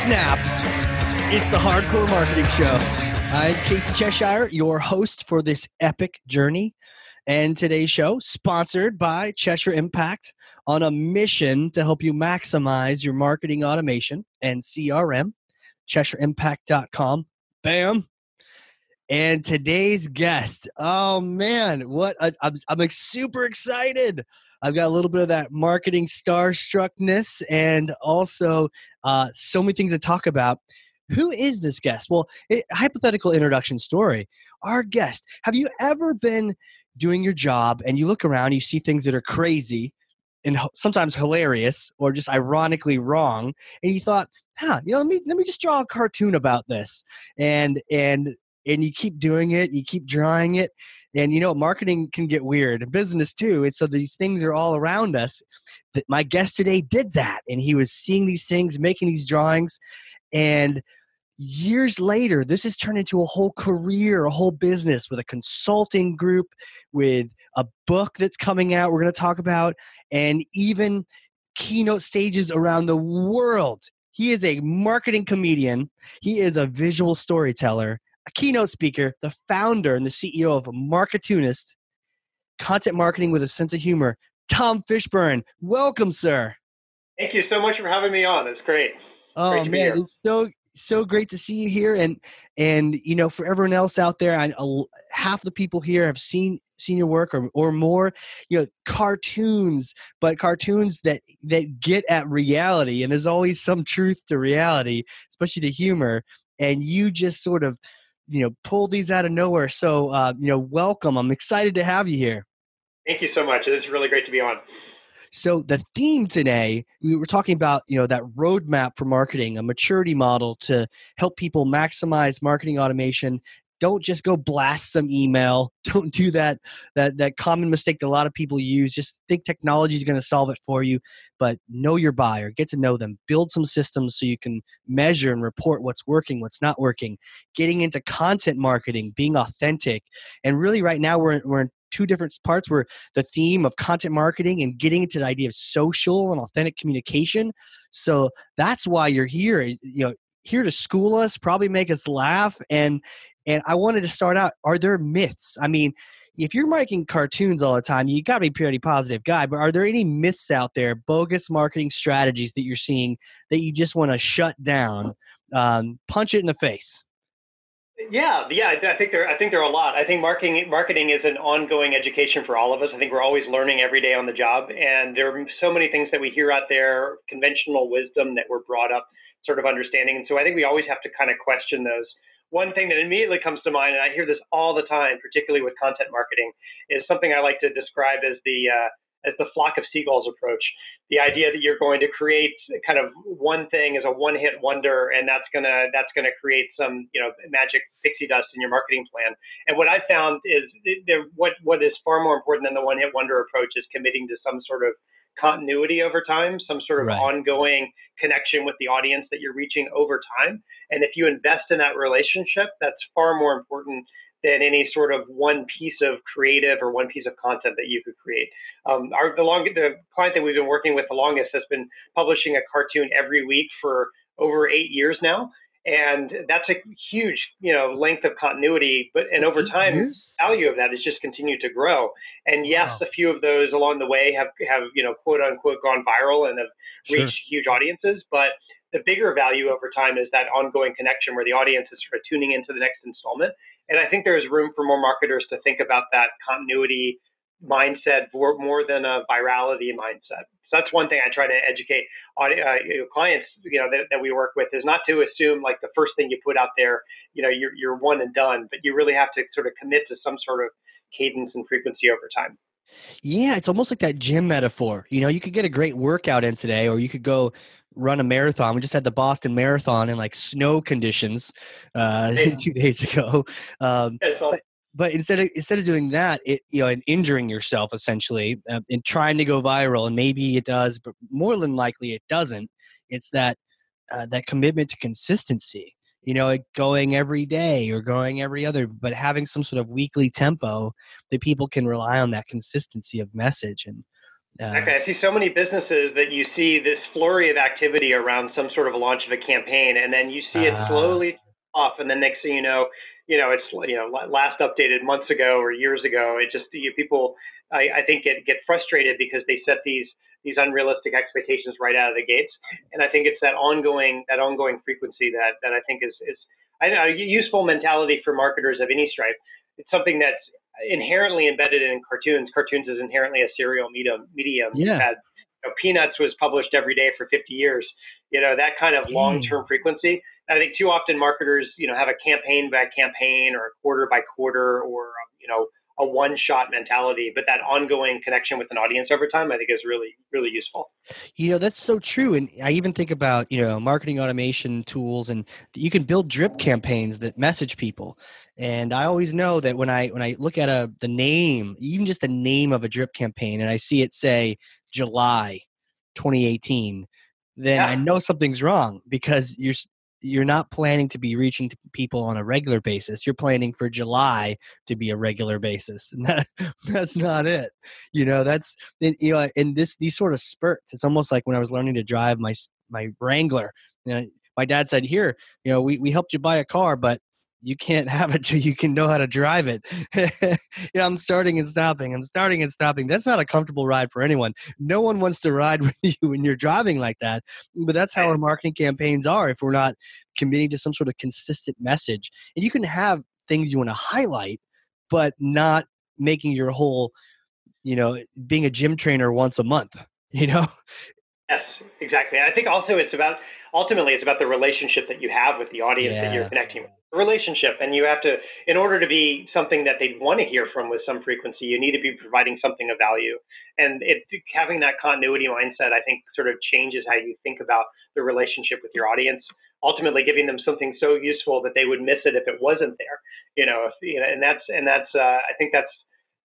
snap. It's the Hard Corps Marketing Show. I'm Casey Cheshire, your host for this epic journey. And today's show, sponsored by Cheshire Impact, on a mission to help you maximize your marketing automation and CRM. CheshireImpact.com. Bam. And today's guest, oh man, what I'm, I'm like super excited. I've got a little bit of that marketing starstruckness and also uh, so many things to talk about. Who is this guest? Well, it, hypothetical introduction story. Our guest. Have you ever been doing your job and you look around, you see things that are crazy and sometimes hilarious or just ironically wrong, and you thought, huh, you know, let me let me just draw a cartoon about this, and and and you keep doing it, you keep drawing it, and you know, marketing can get weird, and business too. And so these things are all around us. My guest today did that, and he was seeing these things, making these drawings, and years later, this has turned into a whole career, a whole business with a consulting group, with a book that's coming out, we're going to talk about, and even keynote stages around the world. He is a marketing comedian, he is a visual storyteller, a keynote speaker, the founder and the CEO of Marketoonist, content marketing with a sense of humor. Tom Fishburne, welcome, sir. Thank you so much for having me on. It's great. Oh great man, it's so so great to see you here and and you know for everyone else out there I, uh, half the people here have seen seen your work or, or more you know cartoons but cartoons that that get at reality and there's always some truth to reality especially to humor and you just sort of you know pull these out of nowhere. So uh, you know welcome. I'm excited to have you here. Thank you so much. It's really great to be on. So the theme today, we were talking about, you know, that roadmap for marketing, a maturity model to help people maximize marketing automation. Don't just go blast some email. Don't do that that that common mistake that a lot of people use. Just think technology is going to solve it for you, but know your buyer, get to know them, build some systems so you can measure and report what's working, what's not working. Getting into content marketing, being authentic, and really right now we're we're in two different parts where the theme of content marketing and getting into the idea of social and authentic communication. So that's why you're here. Eh, you know, here to school us, probably make us laugh, and and I wanted to start out. Are there myths? I mean, if you're making cartoons all the time, you got to be pretty positive guy. But are there any myths out there, bogus marketing strategies that you're seeing that you just want to shut down, um, punch it in the face? Yeah, yeah, I think there. I think there are a lot. I think marketing marketing is an ongoing education for all of us. I think we're always learning every day on the job, and there are so many things that we hear out there, conventional wisdom that we're brought up sort of understanding. And so I think we always have to kind of question those. One thing that immediately comes to mind, and I hear this all the time, particularly with content marketing, is something I like to describe as the uh, as the flock of seagulls approach. The idea that you're going to create kind of one thing as a one-hit wonder, and that's gonna that's gonna create some you know magic pixie dust in your marketing plan. And what I found is what what is far more important than the one-hit wonder approach is committing to some sort of continuity over time, some sort of right. ongoing connection with the audience that you're reaching over time. And if you invest in that relationship, that's far more important than any sort of one piece of creative or one piece of content that you could create. Um, our the long the client that we've been working with the longest has been publishing a cartoon every week for over eight years now, and that's a huge you know length of continuity. But and over time, value of that has just continued to grow. And yes, wow. a few of those along the way have have you know quote unquote gone viral and have sure. reached huge audiences, but the bigger value over time is that ongoing connection where the audience is sort of tuning into the next installment and I think there's room for more marketers to think about that continuity mindset more, more than a virality mindset. So that's one thing I try to educate uh, you clients, you know, that, that, we work with is not to assume like the first thing you put out there, you know, you're, you're one and done, but you really have to sort of commit to some sort of cadence and frequency over time. Yeah, it's almost like that gym metaphor. You know, you could get a great workout in today, or you could go run a marathon. We just had the Boston Marathon in like snow conditions uh, yeah. two days ago. Um, but, but, instead of instead of doing that, it you know, and injuring yourself essentially, uh, and trying to go viral, and maybe it does, but more than likely it doesn't. It's that uh, that commitment to consistency you know, going every day or going every other, but having some sort of weekly tempo that people can rely on that consistency of message. And Uh, okay, I see so many businesses that you see this flurry of activity around some sort of a launch of a campaign, and then you see it uh, slowly off, and then next thing you know, you know it's you know last updated months ago or years ago. It just you, people, I, I think, get get frustrated because they set these these unrealistic expectations right out of the gates, and I think it's that ongoing that ongoing frequency that that I think is is a useful mentality for marketers of any stripe. It's something that's inherently embedded in cartoons. Cartoons is inherently a serial medium. Medium. Yeah. Had, you know, Peanuts was published every day for 50 years. You know that kind of mm. long-term frequency. I think too often marketers, you know, have a campaign by campaign or a quarter by quarter or um, you know a one shot mentality, but that ongoing connection with an audience over time, I think is really, really useful. You know, that's so true. And I even think about, you know, marketing automation tools and you can build drip campaigns that message people. And I always know that when I when I look at a the name, even just the name of a drip campaign and I see it say July 2018, then yeah. I know something's wrong because you're you're not planning to be reaching to people on a regular basis. You're planning for July to be a regular basis, and that, that's not it. You know, that's you know, in this these sort of spurts. It's almost like when I was learning to drive my my Wrangler. You know, my dad said, "Here, you know, we we helped you buy a car, but you can't have it till you can know how to drive it. you know, I'm starting and stopping. I'm starting and stopping. That's not a comfortable ride for anyone. No one wants to ride with you when you're driving like that. But that's how our marketing campaigns are if we're not committing to some sort of consistent message. And you can have things you want to highlight, but not making your whole, you know, being a gym trainer once a month, you know? Yes, exactly. I think also it's about ultimately it's about the relationship that you have with the audience yeah. that you're connecting with relationship and you have to in order to be something that they'd want to hear from with some frequency you need to be providing something of value. And it, having that continuity mindset i think sort of changes how you think about the relationship with your audience ultimately giving them something so useful that they would miss it if it wasn't there you know, if, you know and that's and that's uh, i think that's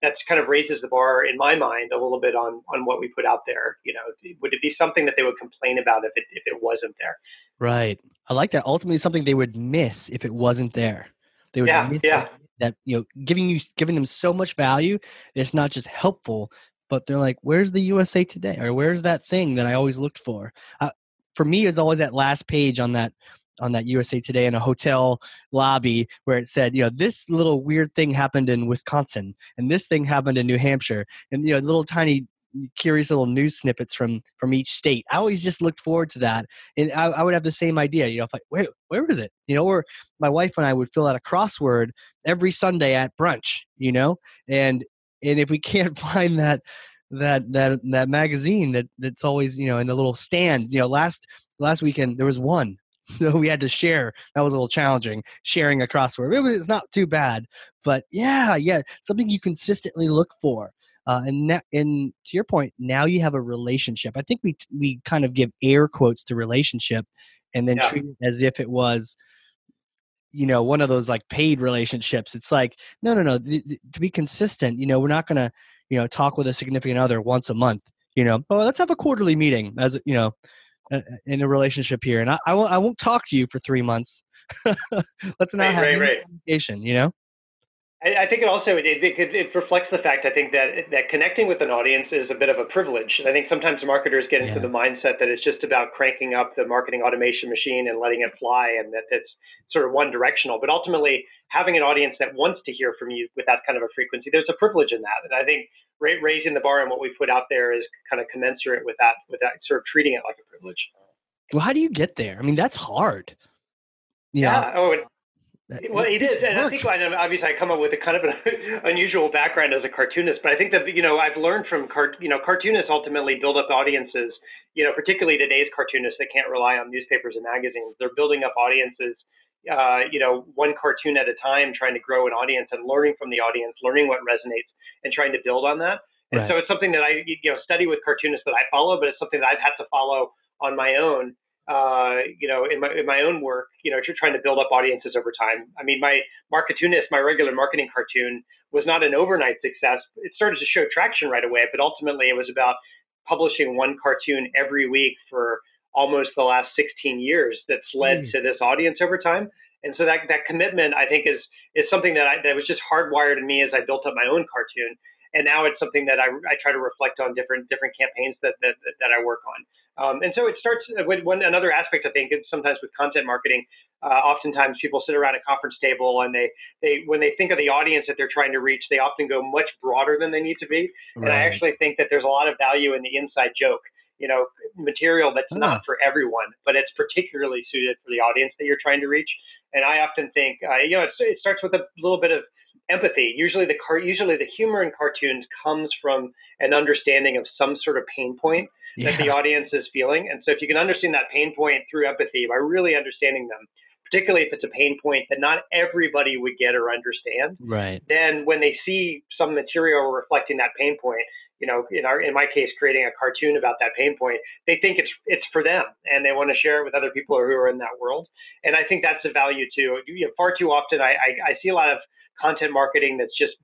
that's kind of raises the bar in my mind a little bit on on what we put out there. You know, would it be something that they would complain about if it if it wasn't there? Right. I like that. Ultimately, something they would miss if it wasn't there. They would yeah, yeah. That, that you know, giving you giving them so much value, it's not just helpful, but they're like, "Where's the USA Today?" or "Where's that thing that I always looked for?" Uh, for me, it's always that last page on that on that USA Today in a hotel lobby where it said, you know, this little weird thing happened in Wisconsin and this thing happened in New Hampshire and you know, little tiny mm, curious little news snippets from from each state. I always just looked forward to that, and I, I would have the same idea. You know, if where where is it? You know, or my wife and I would fill out a crossword every Sunday at brunch. You know, and and if we can't find that that that that magazine that that's always you know in the little stand, you know, last last weekend there was one so we had to share. That was a little challenging, sharing a crossword. It was not too bad, but yeah, yeah, something you consistently look for. Uh, and that, and to your point, now you have a relationship. I think we we kind of give air quotes to relationship, and then yeah. treat it as if it was, you know, one of those like paid relationships. It's like no, no, no. Th- th- to be consistent, you know, we're not gonna, you know, talk with a significant other once a month. You know, oh, let's have a quarterly meeting as you know Uh, in a relationship here, and I, I won't I won't talk to you for three months. Let's not right, have right, right. communication. You know. I, I think it also it, it, it, reflects the fact I think that that connecting with an audience is a bit of a privilege. I think sometimes marketers get into yeah. the mindset that it's just about cranking up the marketing automation machine and letting it fly, and that it's sort of one directional. But ultimately, having an audience that wants to hear from you with that kind of a frequency, there's a privilege in that. And I think raising the bar and what we put out there is kind of commensurate with that, with that sort of treating it like a privilege. Well, how do you get there? I mean, that's hard. You yeah. Know? Oh, well, it is, and I think i obviously I come up with a kind of an unusual background as a cartoonist, but I think that you know I've learned from cart, you know, cartoonists ultimately build up audiences. You know, particularly today's cartoonists that can't rely on newspapers and magazines. They're building up audiences. Uh, you know, one cartoon at a time, trying to grow an audience and learning from the audience, learning what resonates, and trying to build on that. And right. so it's something that I you know study with cartoonists that I follow, but it's something that I've had to follow on my own uh, you know, in my in my own work, you know, trying to build up audiences over time. I mean, my Marketoonist, my regular marketing cartoon, was not an overnight success. It started to show traction right away, but ultimately it was about publishing one cartoon every week for almost the last 16 years. That's led Jeez. to this audience over time. And so that that commitment, I think, is is something that I, that was just hardwired in me as I built up my own cartoon. and now it's something that I, I try to reflect on different different campaigns that that, that I work on. Um, and so it starts with one another aspect I think is sometimes with content marketing. Uh, oftentimes people sit around a conference table and they they when they think of the audience that they're trying to reach, they often go much broader than they need to be. Right. And I actually think that there's a lot of value in the inside joke you know material that's oh. not for everyone, but it's particularly suited for the audience that you're trying to reach. And I often think, uh, you know, it starts with a little bit of empathy. Usually, the car, usually the humor in cartoons comes from an understanding of some sort of pain point yeah. that the audience is feeling. And so, if you can understand that pain point through empathy by really understanding them, particularly if it's a pain point that not everybody would get or understand, right? Then when they see some material reflecting that pain point, you know, in our in my case, creating a cartoon about that pain point, they think it's it's for them and they want to share it with other people who are in that world. And I think that's a value too. You know, far too often, I, I, I see a lot of content marketing that's just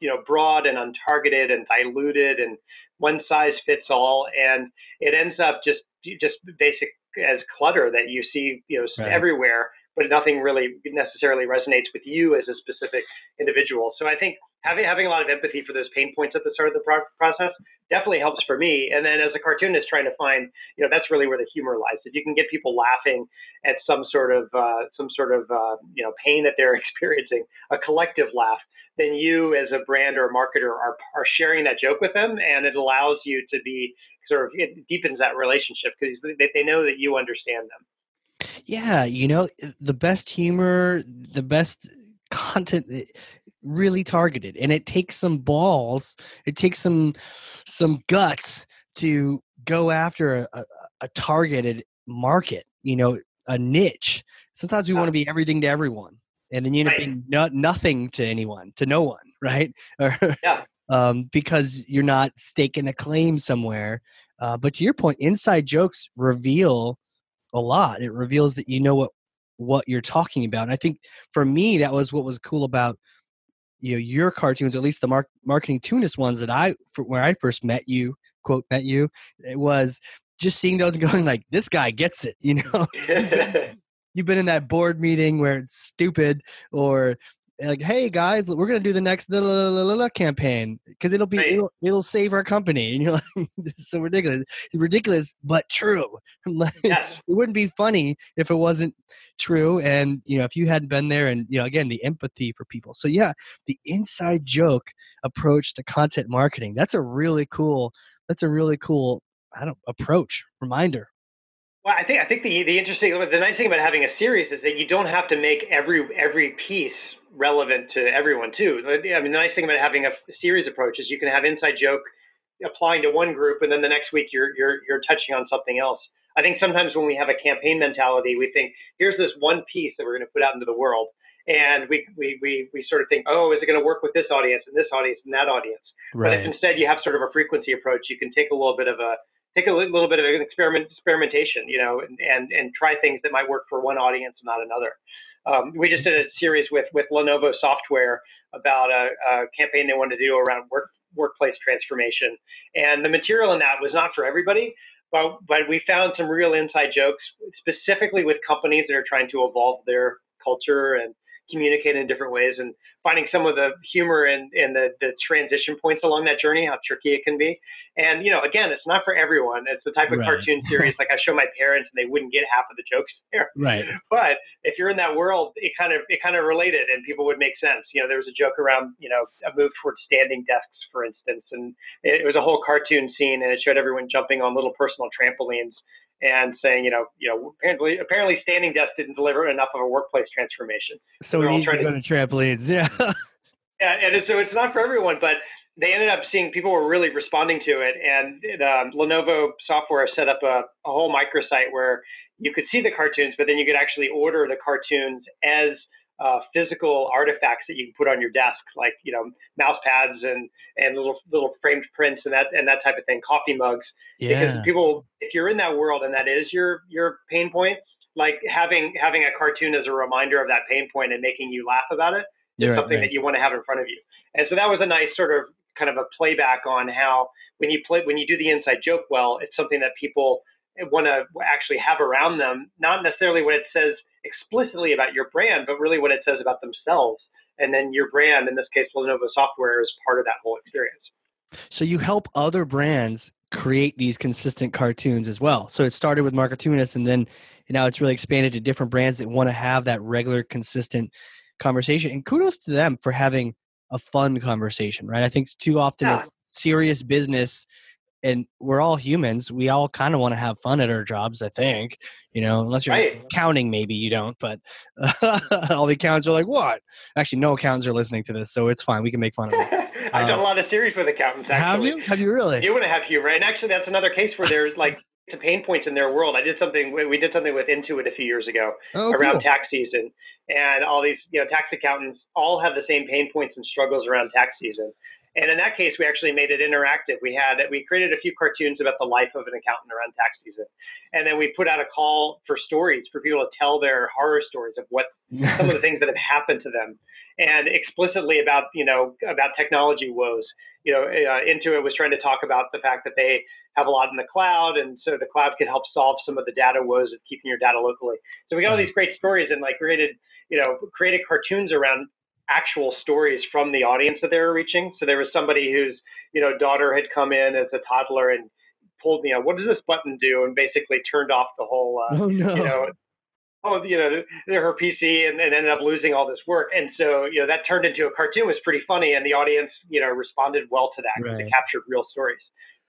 you know broad and untargeted and diluted and one size fits all, and it ends up just just basic as clutter that you see you know right. everywhere but nothing really necessarily resonates with you as a specific individual. So I think having having a lot of empathy for those pain points at the start of the pro- process definitely helps for me. And then as a cartoonist, trying to find, you know, that's really where the humor lies. If you can get people laughing at some sort of uh, some sort of uh, you know pain that they're experiencing, a collective laugh, then you as a brand or a marketer are are sharing that joke with them, and it allows you to be sort of it deepens that relationship because they, they know that you understand them. Yeah, you know, eh, the best humor, the best content eh, really targeted and it takes some balls, it takes some some guts to go after a, a targeted market, you know, a niche. Sometimes we want to be everything to everyone and then you end up being no, nothing to anyone, to no one, right? yeah. um, because you're not staking a claim somewhere. Uh, but to your point, inside jokes reveal a lot. It reveals that you know what what you're talking about. And I think for me, that was what was cool about you know your cartoons, at least the mark, marketing tunist ones that I for, where I first met you, quote met you, it was just seeing those and going like, this guy gets it, you know. You've been in that board meeting where it's stupid, or like, hey guys, we're gonna do the next la, la, la, campaign because it'll be right. it'll, it'll save our company, and you're like, this is so ridiculous, it's ridiculous but true. yes. it wouldn't be funny if it wasn't true, and you know if you hadn't been there, and you know again the empathy for people. So yeah, the inside joke approach to content marketing that's a really cool that's a really cool I don't approach reminder. Well, I think I think the the interesting the nice thing about having a series is that you don't have to make every every piece relevant to everyone too. I mean, the nice thing about having a series approach is you can have inside joke applying to one group, and then the next week you're you're you're touching on something else. I think sometimes when we have a campaign mentality, we think here's this one piece that we're going to put out into the world, and we we we, we sort of think, oh, is it going to work with this audience and this audience and that audience? Right. But if instead you have sort of a frequency approach, you can take a little bit of a take a little bit of an experiment experimentation, you know, and, and and try things that might work for one audience and not another. Um, we just did a series with with Lenovo Software about a, a campaign they wanted to do around work workplace transformation, and the material in that was not for everybody. But, but we found some real inside jokes, specifically with companies that are trying to evolve their culture and communicate in different ways and finding some of the humor and, and the, the transition points along that journey, how tricky it can be. And, you know, again, it's not for everyone. It's the type of right. cartoon series like I show my parents and they wouldn't get half of the jokes there. Right. But if you're in that world, it kind of, it kind of related and people would make sense. You know, there was a joke around, you know, a move towards standing desks, for instance, and it, it was a whole cartoon scene and it showed everyone jumping on little personal trampolines and saying, you know, you know, apparently, apparently, standing desk didn't deliver enough of a workplace transformation. So we need to go to, trampolines, yeah. yeah, and so it's not for everyone, but they ended up seeing people were really responding to it, and it, um, Lenovo software set up a, a whole microsite where you could see the cartoons, but then you could actually order the cartoons as uh, physical artifacts that you can put on your desk, like you know mouse pads and and little little framed prints and that and that type of thing, coffee mugs. Yeah. Because people, if you're in that world and that is your your pain point, like having having a cartoon as a reminder of that pain point and making you laugh about it is right, something right. that you want to have in front of you. And so that was a nice sort of kind of a playback on how when you play when you do the inside joke well, it's something that people want to actually have around them, not necessarily what it says explicitly about your brand, but really what it says about themselves and then your brand, in this case, Lenovo software, is part of that whole experience. So you help other brands create these consistent cartoons as well. So it started with Marketoonist, and then now it's really expanded to different brands that want to have that regular, consistent conversation. And kudos to them for having a fun conversation, right? I think too often yeah. it's serious business and we're all humans. We all kind of want to have fun at our jobs, I think. You know, unless you're right. counting, maybe you don't. But uh, all the accountants are like, "What?" Actually, no accountants are listening to this, so it's fine. We can make fun of it. I've done a um, lot of series with accountants. Actually. Have you? Have you really? You want to have humor, and actually, that's another case where there's like some pain points in their world. I did something. We did something with Intuit a few years ago oh, around cool. tax season, and all these you know tax accountants all have the same pain points and struggles around tax season. And in that case, we actually made it interactive. We had we created a few cartoons about the life of an accountant around tax season, and then we put out a call for stories for people to tell their horror stories of what some of the things that have happened to them, and explicitly about you know about technology woes. You know, uh, Intuit was trying to talk about the fact that they have a lot in the cloud, and so the cloud can help solve some of the data woes of keeping your data locally. So we got all these great stories and like created you know created cartoons around actual stories from the audience that they were reaching. So there was somebody whose, you know, daughter had come in as a toddler and pulled, me know, what does this button do? And basically turned off the whole, uh, oh, no. you know, oh, you know, her PC and, and ended up losing all this work. And so, you know, that turned into a cartoon. It was pretty funny, and the audience, you know, responded well to that because right. it captured real stories.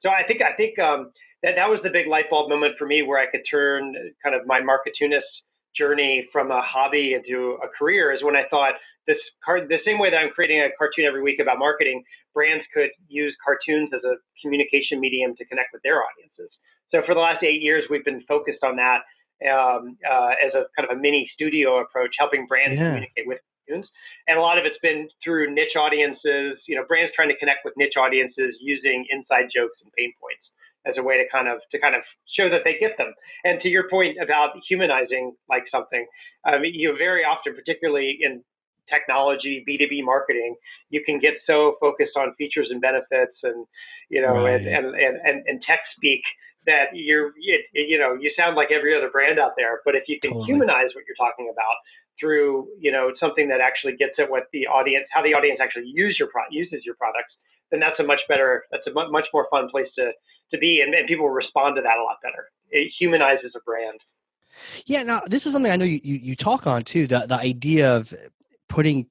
So I think I think um, that that was the big light bulb moment for me, where I could turn kind of my Marketoonist journey from a hobby into a career. Is when I thought, this card the same way that I'm creating a cartoon every week about marketing, brands could use cartoons as a communication medium to connect with their audiences. So for the last eight years, we've been focused on that um, uh, as a kind of a mini studio approach, helping brands yeah. communicate with cartoons. And a lot of it's been through niche audiences, you know, brands trying to connect with niche audiences using inside jokes and pain points as a way to kind of to kind of show that they get them. And to your point about humanizing like something, um, you know, very often, particularly in technology, B2B marketing, you can get so focused on features and benefits and, you know, right. and, and, and, and, tech speak that you're, you, you know, you sound like every other brand out there. But if you can totally. humanize what you're talking about through, you know, something that actually gets at what the audience, how the audience actually use your pro- uses your products, then that's a much better, that's a much more fun place to, to be. And, and people respond to that a lot better. It humanizes a brand. Yeah, now this is something I know you, you, you talk on too. The the idea of putting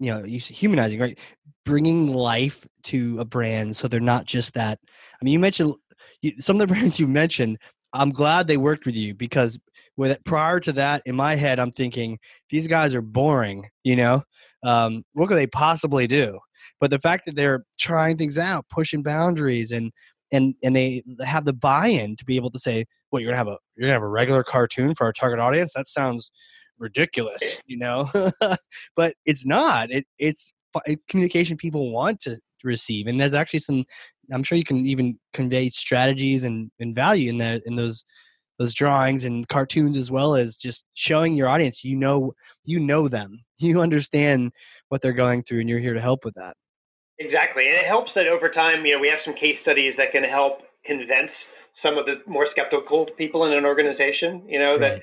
you know humanizing right? Bringing life to a brand so they're not just that i mean you mentioned you, some of the brands you mentioned i'm glad they worked with you because with prior to that in my head i'm thinking these guys are boring you know? Um, what could they possibly do? But the fact that they're trying things out pushing boundaries and and and they have the buy-in to be able to say well you're gonna have a you're gonna have a regular cartoon for our target audience? That sounds ridiculous, eh. you know. but it's not. It it's eh, communication people want to receive, and there's actually some. I'm sure you can even convey strategies and, and value in that in those those drawings and cartoons as well as just showing your audience you know you know them you understand what they're going through and you're here to help with that exactly and it helps that over time you know we have some case studies that can help convince some of the more skeptical people in an organization you know right. that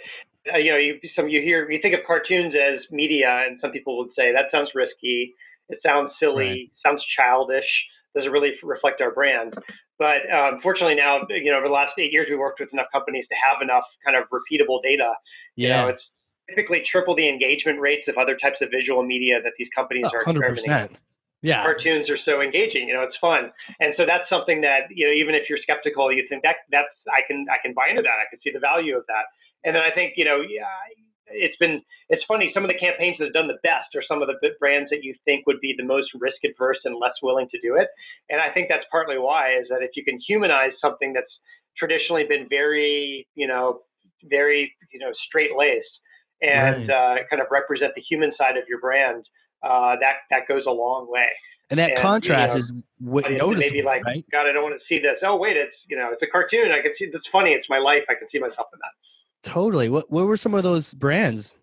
uh, you know, you, some you hear you think of cartoons as media, and some people would say that sounds risky. It sounds silly. Right. Sounds childish. Doesn't really reflect our brand. But um, fortunately, now you know, over the last eight years, we worked with enough companies to have enough kind of repeatable data. Yeah. You know, it's typically triple the engagement rates of other types of visual media that these companies are experimenting. 100%. Yeah. Cartoons are so engaging, you know, it's fun. And so that's something that, you know, even if you're skeptical, you think that that's I can I can buy into that. I can see the value of that. And then I think, you know, yeah, it's been it's funny. Some of the campaigns that have done the best are some of the brands that you think would be the most risk adverse and less willing to do it. And I think that's partly why is that if you can humanize something that's traditionally been very, you know, very, you know, straight laced and right. uh, kind of represent the human side of your brand, uh, that that goes a long way. And that and, contrast you know, is what noticeable, maybe like, right? God, I don't want to see this. Oh, wait, it's you know, it's a cartoon. I can see. It's funny. It's my life. I can see myself in that. Totally. What what were some of those brands?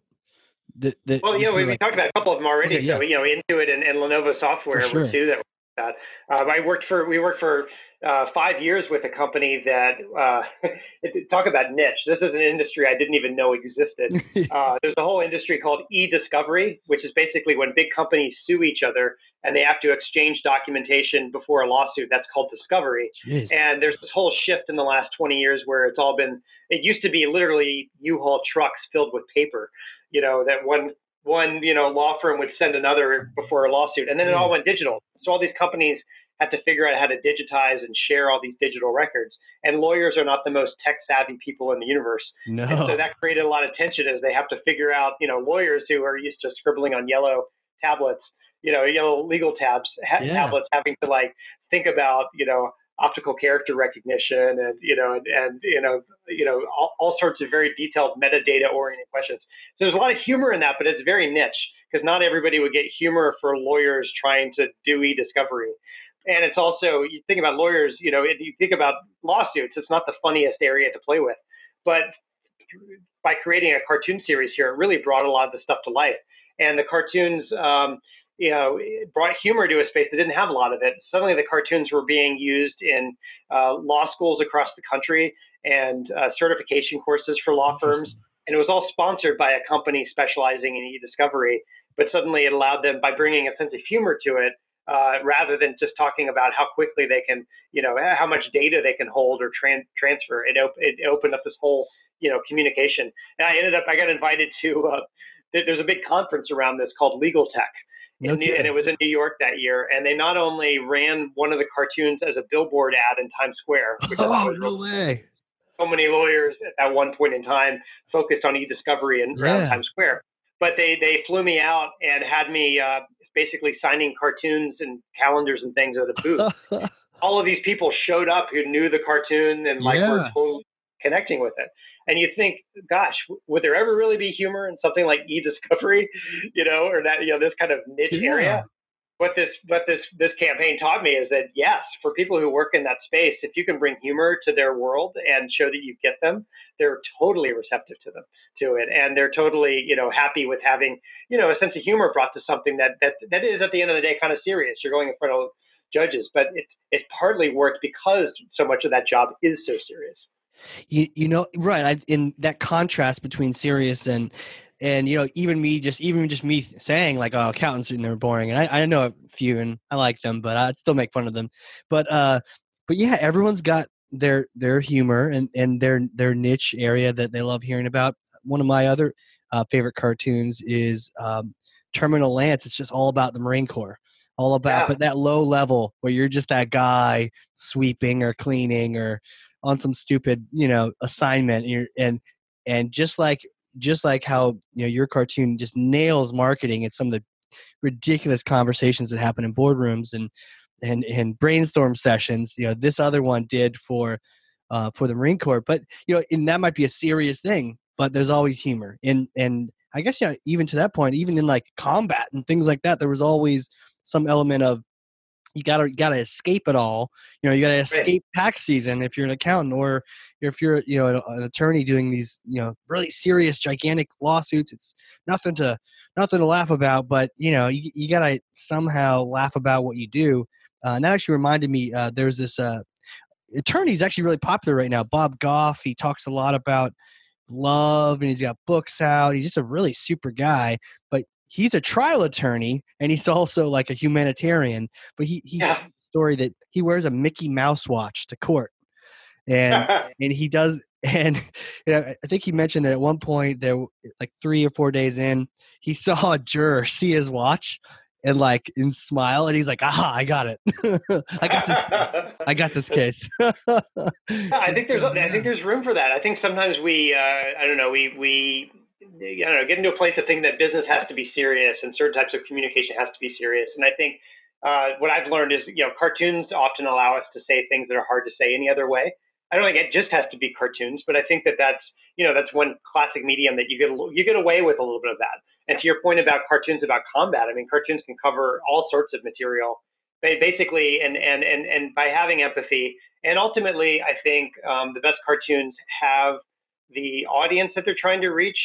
That, that well, you know, we, like, we, talked about a couple of them already. Okay, yeah. So, you know, Intuit and, and Lenovo software sure. were two that that. Uh, I worked for we worked for uh, five years with a company that uh, talk about niche. This is an industry I didn't even know existed. Uh, there's a whole industry called e-discovery, which is basically when big companies sue each other and they have to exchange documentation before a lawsuit. That's called discovery. Jeez. And there's this whole shift in the last 20 years where it's all been. It used to be literally U-Haul trucks filled with paper. You know that one one you know law firm would send another before a lawsuit, and then it all went digital. So all these companies have to figure out how to digitize and share all these digital records. And lawyers are not the most tech savvy people in the universe. No. And so that created a lot of tension as they have to figure out, you know, lawyers who are used to scribbling on yellow tablets, you know, yellow legal tabs, ha- yeah. tablets, having to like think about, you know, optical character recognition and you know and, and you know you know all, all sorts of very detailed metadata oriented questions so there's a lot of humor in that but it's very niche because not everybody would get humor for lawyers trying to do e-discovery and it's also you think about lawyers, you know, if you think about lawsuits, it's not the funniest area to play with, but by creating a cartoon series here, it really brought a lot of the stuff to life. And the cartoons, um, you know, brought humor to a space that didn't have a lot of it. Suddenly, the cartoons were being used in uh, law schools across the country and uh, certification courses for law firms. And it was all sponsored by a company specializing in e-discovery. But suddenly, it allowed them, by bringing a sense of humor to it, uh, rather than just talking about how quickly they can, you know, how much data they can hold or tran- transfer. It, op- it opened up this whole, you know, communication. And I ended up, I got invited to, uh, there's a big conference around this called Legal Tech. Okay. And it was in New York that year. And they not only ran one of the cartoons as a billboard ad in Times Square. Which oh, no way. So many lawyers at that one point in time focused on e-discovery in yeah. Times Square. But they, they flew me out and had me uh, basically signing cartoons and calendars and things at a booth. All of these people showed up who knew the cartoon and like yeah. were totally connecting with it. And you think, gosh, would there ever really be humor in something like e-discovery, you know, or that you know this kind of niche yeah. area? What this what this this campaign taught me is that yes, for people who work in that space, if you can bring humor to their world and show that you get them, they're totally receptive to them to it, and they're totally you know happy with having you know a sense of humor brought to something that that that is at the end of the day kind of serious. You're going in front of judges, but it's it's partly worked because so much of that job is so serious. You you know right I, in that contrast between serious and and you know even me just even just me saying like oh accountants and they're boring. And I, I know a few and i like them but i'd still make fun of them. But uh but yeah everyone's got their their humor and and their their niche area that they love hearing about. One of my other uh, favorite cartoons is um, terminal lance. It's just all about the marine corps all about yeah. but that low level where you're just that guy sweeping or cleaning or on some stupid you know assignment and and and just like just like how you know your cartoon just nails marketing and some of the ridiculous conversations that happen in boardrooms and and and brainstorm sessions you know this other one did for uh, for the marine corps. But you know and that might be a serious thing but there's always humor. And and i guess yeah even to that point even in like combat and things like that there was always some element of you gotta you gotta escape it all. You know, you gotta escape right. tax season if you're an accountant, or if you're you know an, attorney doing these you know really serious, gigantic lawsuits. It's nothing to nothing to laugh about, but you know you, you gotta somehow laugh about what you do. Uh, and that actually reminded me. Uh, there's this uh, attorney is actually really popular right now. Bob Goff. He talks a lot about love and he's got books out. He's just a really super guy. But he's a trial attorney and he's also like a humanitarian. But he he's yeah. a story that he wears a Mickey Mouse watch to court, and and he does. And you know, I think he mentioned that at one point there, like three or four days in, he saw a juror see his watch and like and smile and he's like aha i got it i got this i got this case i think there's i think there's room for that i think sometimes we uh, i don't know we we I don't know, get into a place of thinking that business has to be serious and certain types of communication has to be serious. And I think uh, what I've learned is, you know, cartoons often allow us to say things that are hard to say any other way. I don't think it just has to be cartoons, but I think that that's, you know, that's one classic medium that you get you get away with a little bit of that. And to your point about cartoons about combat, I mean, cartoons can cover all sorts of material, basically, and and and and by having empathy, and ultimately, I think um, the best cartoons have the audience that they're trying to reach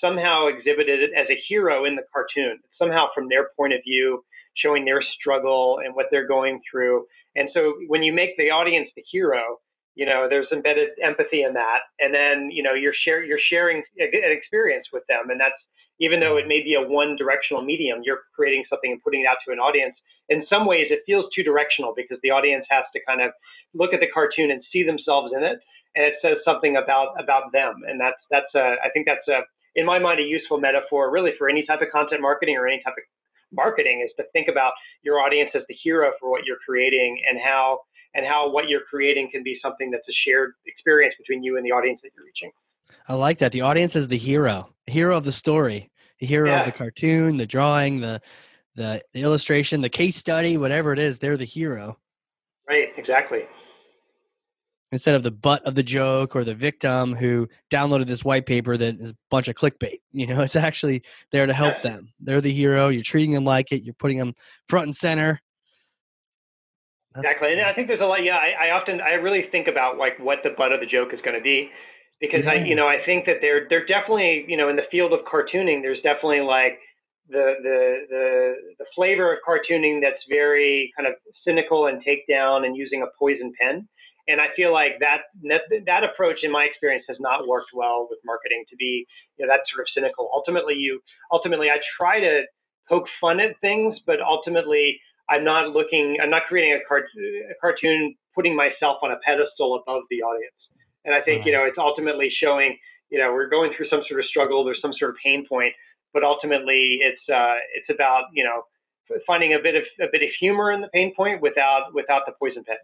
somehow exhibited it as a hero in the cartoon, somehow from their point of view, showing their struggle and what they're going through. And so when you make the audience the hero, you know, there's embedded empathy in that. And then, you know, you're share, you're sharing an experience with them. And that's, even though it may be a one directional medium, you're creating something and putting it out to an audience. In some ways, it feels two directional because the audience has to kind of look at the cartoon and see themselves in it. And it says something about, about them. And that's, that's a, I think that's a, in my mind, a useful metaphor really for any type of content marketing or any type of marketing is to think about your audience as the hero for what you're creating and how and how what you're creating can be something that's a shared experience between you and the audience that you're reaching. I like that. The audience is the hero, hero of the story, the hero yeah. of the cartoon, the drawing, the, the the illustration, the case study, whatever it is, they're the hero. Right, exactly instead of the butt of the joke or the victim who downloaded this white paper that is a bunch of clickbait. You know, it's actually there to help them. They're the hero. You're treating them like it. You're putting them front and center. That's exactly, and I think there's a lot. Yeah, I, I, often, I really think about like what the butt of the joke is going to be, because yeah. I, you know, I think that they're they're definitely, you know, in the field of cartooning, there's definitely like the the the the flavor of cartooning that's very kind of cynical and takedown and using a poison pen and I feel like that, that that approach, in my experience, has not worked well with marketing. To be you know, that sort of cynical. Ultimately, you ultimately I try to poke fun at things, but ultimately I'm not looking. I'm not creating a, cart, a cartoon putting myself on a pedestal above the audience. And I think right. you know it's ultimately showing you know we're going through some sort of struggle. There's some sort of pain point, but ultimately it's uh, it's about you know finding a bit of a bit of humor in the pain point without without the poison pen.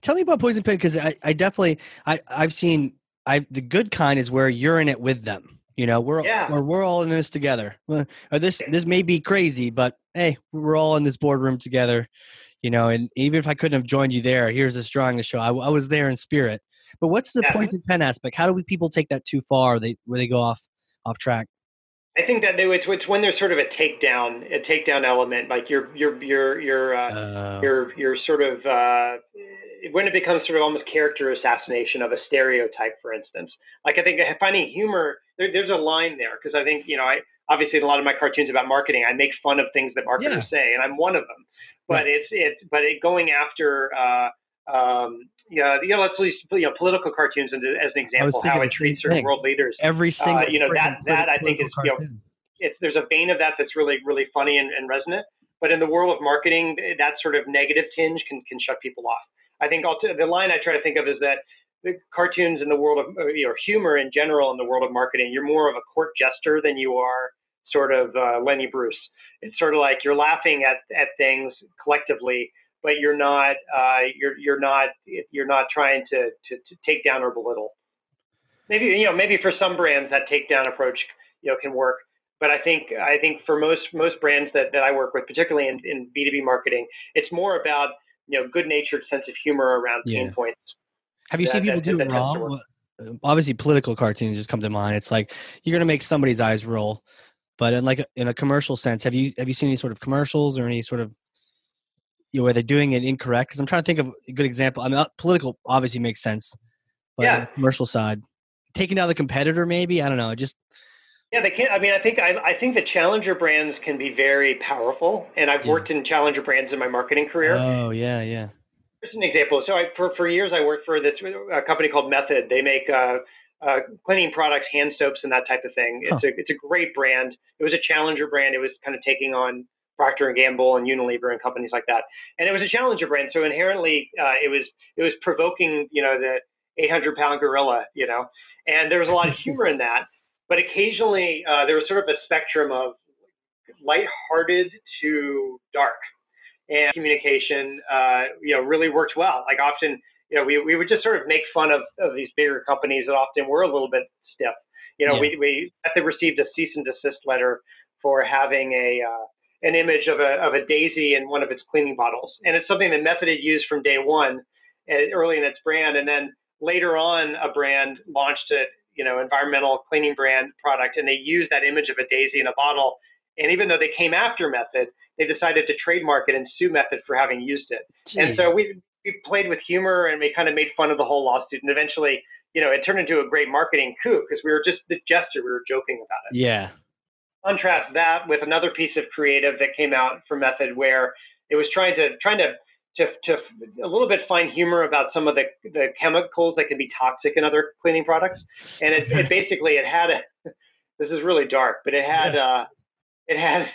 Tell me about Poison Pen because I, I definitely I I've seen I the good kind is where you're in it with them. You know, we're yeah. we're, we're all in this together. Or this this may be crazy, but hey, we're all in this boardroom together. You know, and even if I couldn't have joined you there, here's this drawing to show I, I was there in spirit. But what's the yeah. poison pen aspect? How do we people take that too far? They where they go off off track? I think that it's, it's when there's sort of a takedown, a takedown element, like you're you're you're you're uh, uh, you're you're sort of uh, when it becomes sort of almost character assassination of a stereotype, for instance. Like I think finding humor, there, there's a line there because I think you know I obviously in a lot of my cartoons about marketing, I make fun of things that marketers yeah. say, and I'm one of them. But it's it's but it going after. Uh, um, yeah, you know, let's use you know political cartoons as an example. How it treats certain world leaders. Every uh, single, uh, you know, that that I think is you know, it's there's a vein of that that's really really funny and, and resonant. But in the world of marketing, that sort of negative tinge can can shut people off. I think the line I try to think of is that the cartoons in the world of you know, humor in general in the world of marketing, you're more of a court jester than you are sort of uh, Lenny Bruce. It's sort of like you're laughing at at things collectively but you're not uh, you're you're not you're not trying to, to, to take down or belittle. Maybe you know maybe for some brands that takedown approach you know can work, but I think I think for most most brands that, that I work with, particularly in, in B2B marketing, it's more about you know good natured sense of humor around yeah. pain points. Have you that, seen people that, do wrong? Obviously, political cartoons just come to mind. It's like you're going to make somebody's eyes roll, but in like in a commercial sense, have you have you seen any sort of commercials or any sort of you know, where they're doing it incorrect. Because I'm trying to think of a good example. I mean, uh, political obviously makes sense, but yeah. commercial side, taking down the competitor, maybe I don't know. Just yeah, they can't. I mean, I think I, I think the challenger brands can be very powerful, and I've yeah. worked in challenger brands in my marketing career. Oh yeah, yeah. Here's an example. So I, for for years I worked for this a company called Method. They make uh, uh, cleaning products, hand soaps, and that type of thing. It's huh. a it's a great brand. It was a challenger brand. It was kind of taking on Procter and Gamble and Unilever and companies like that. And it was a challenger brand, so inherently uh, it was it was provoking, you know, the 800 pound gorilla, you know, and there was a lot of humor in that. But occasionally uh, there was sort of a spectrum of lighthearted to dark, and communication, uh, you know, really worked well. Like often, you know, we we would just sort of make fun of, of these bigger companies that often were a little bit stiff. You know, yeah. we we they received a cease and desist letter for having a uh, an image of a, of a daisy in one of its cleaning bottles. And it's something that Method had used from day one uh, early in its brand. And then later on, a brand launched a you know environmental cleaning brand product, and they used that image of a daisy in a bottle. And even though they came after Method, they decided to trademark it and sue Method for having used it. Jeez. And so we we played with humor and we kind of made fun of the whole lawsuit. And eventually, you know, it turned into a great marketing coup because we were just the gesture. We were joking about it. Yeah contrast that with another piece of creative that came out from Method where it was trying to trying to to, to a little bit find humor about some of the, the chemicals that can be toxic in other cleaning products. And it, it basically it had a this is really dark, but it had uh, it had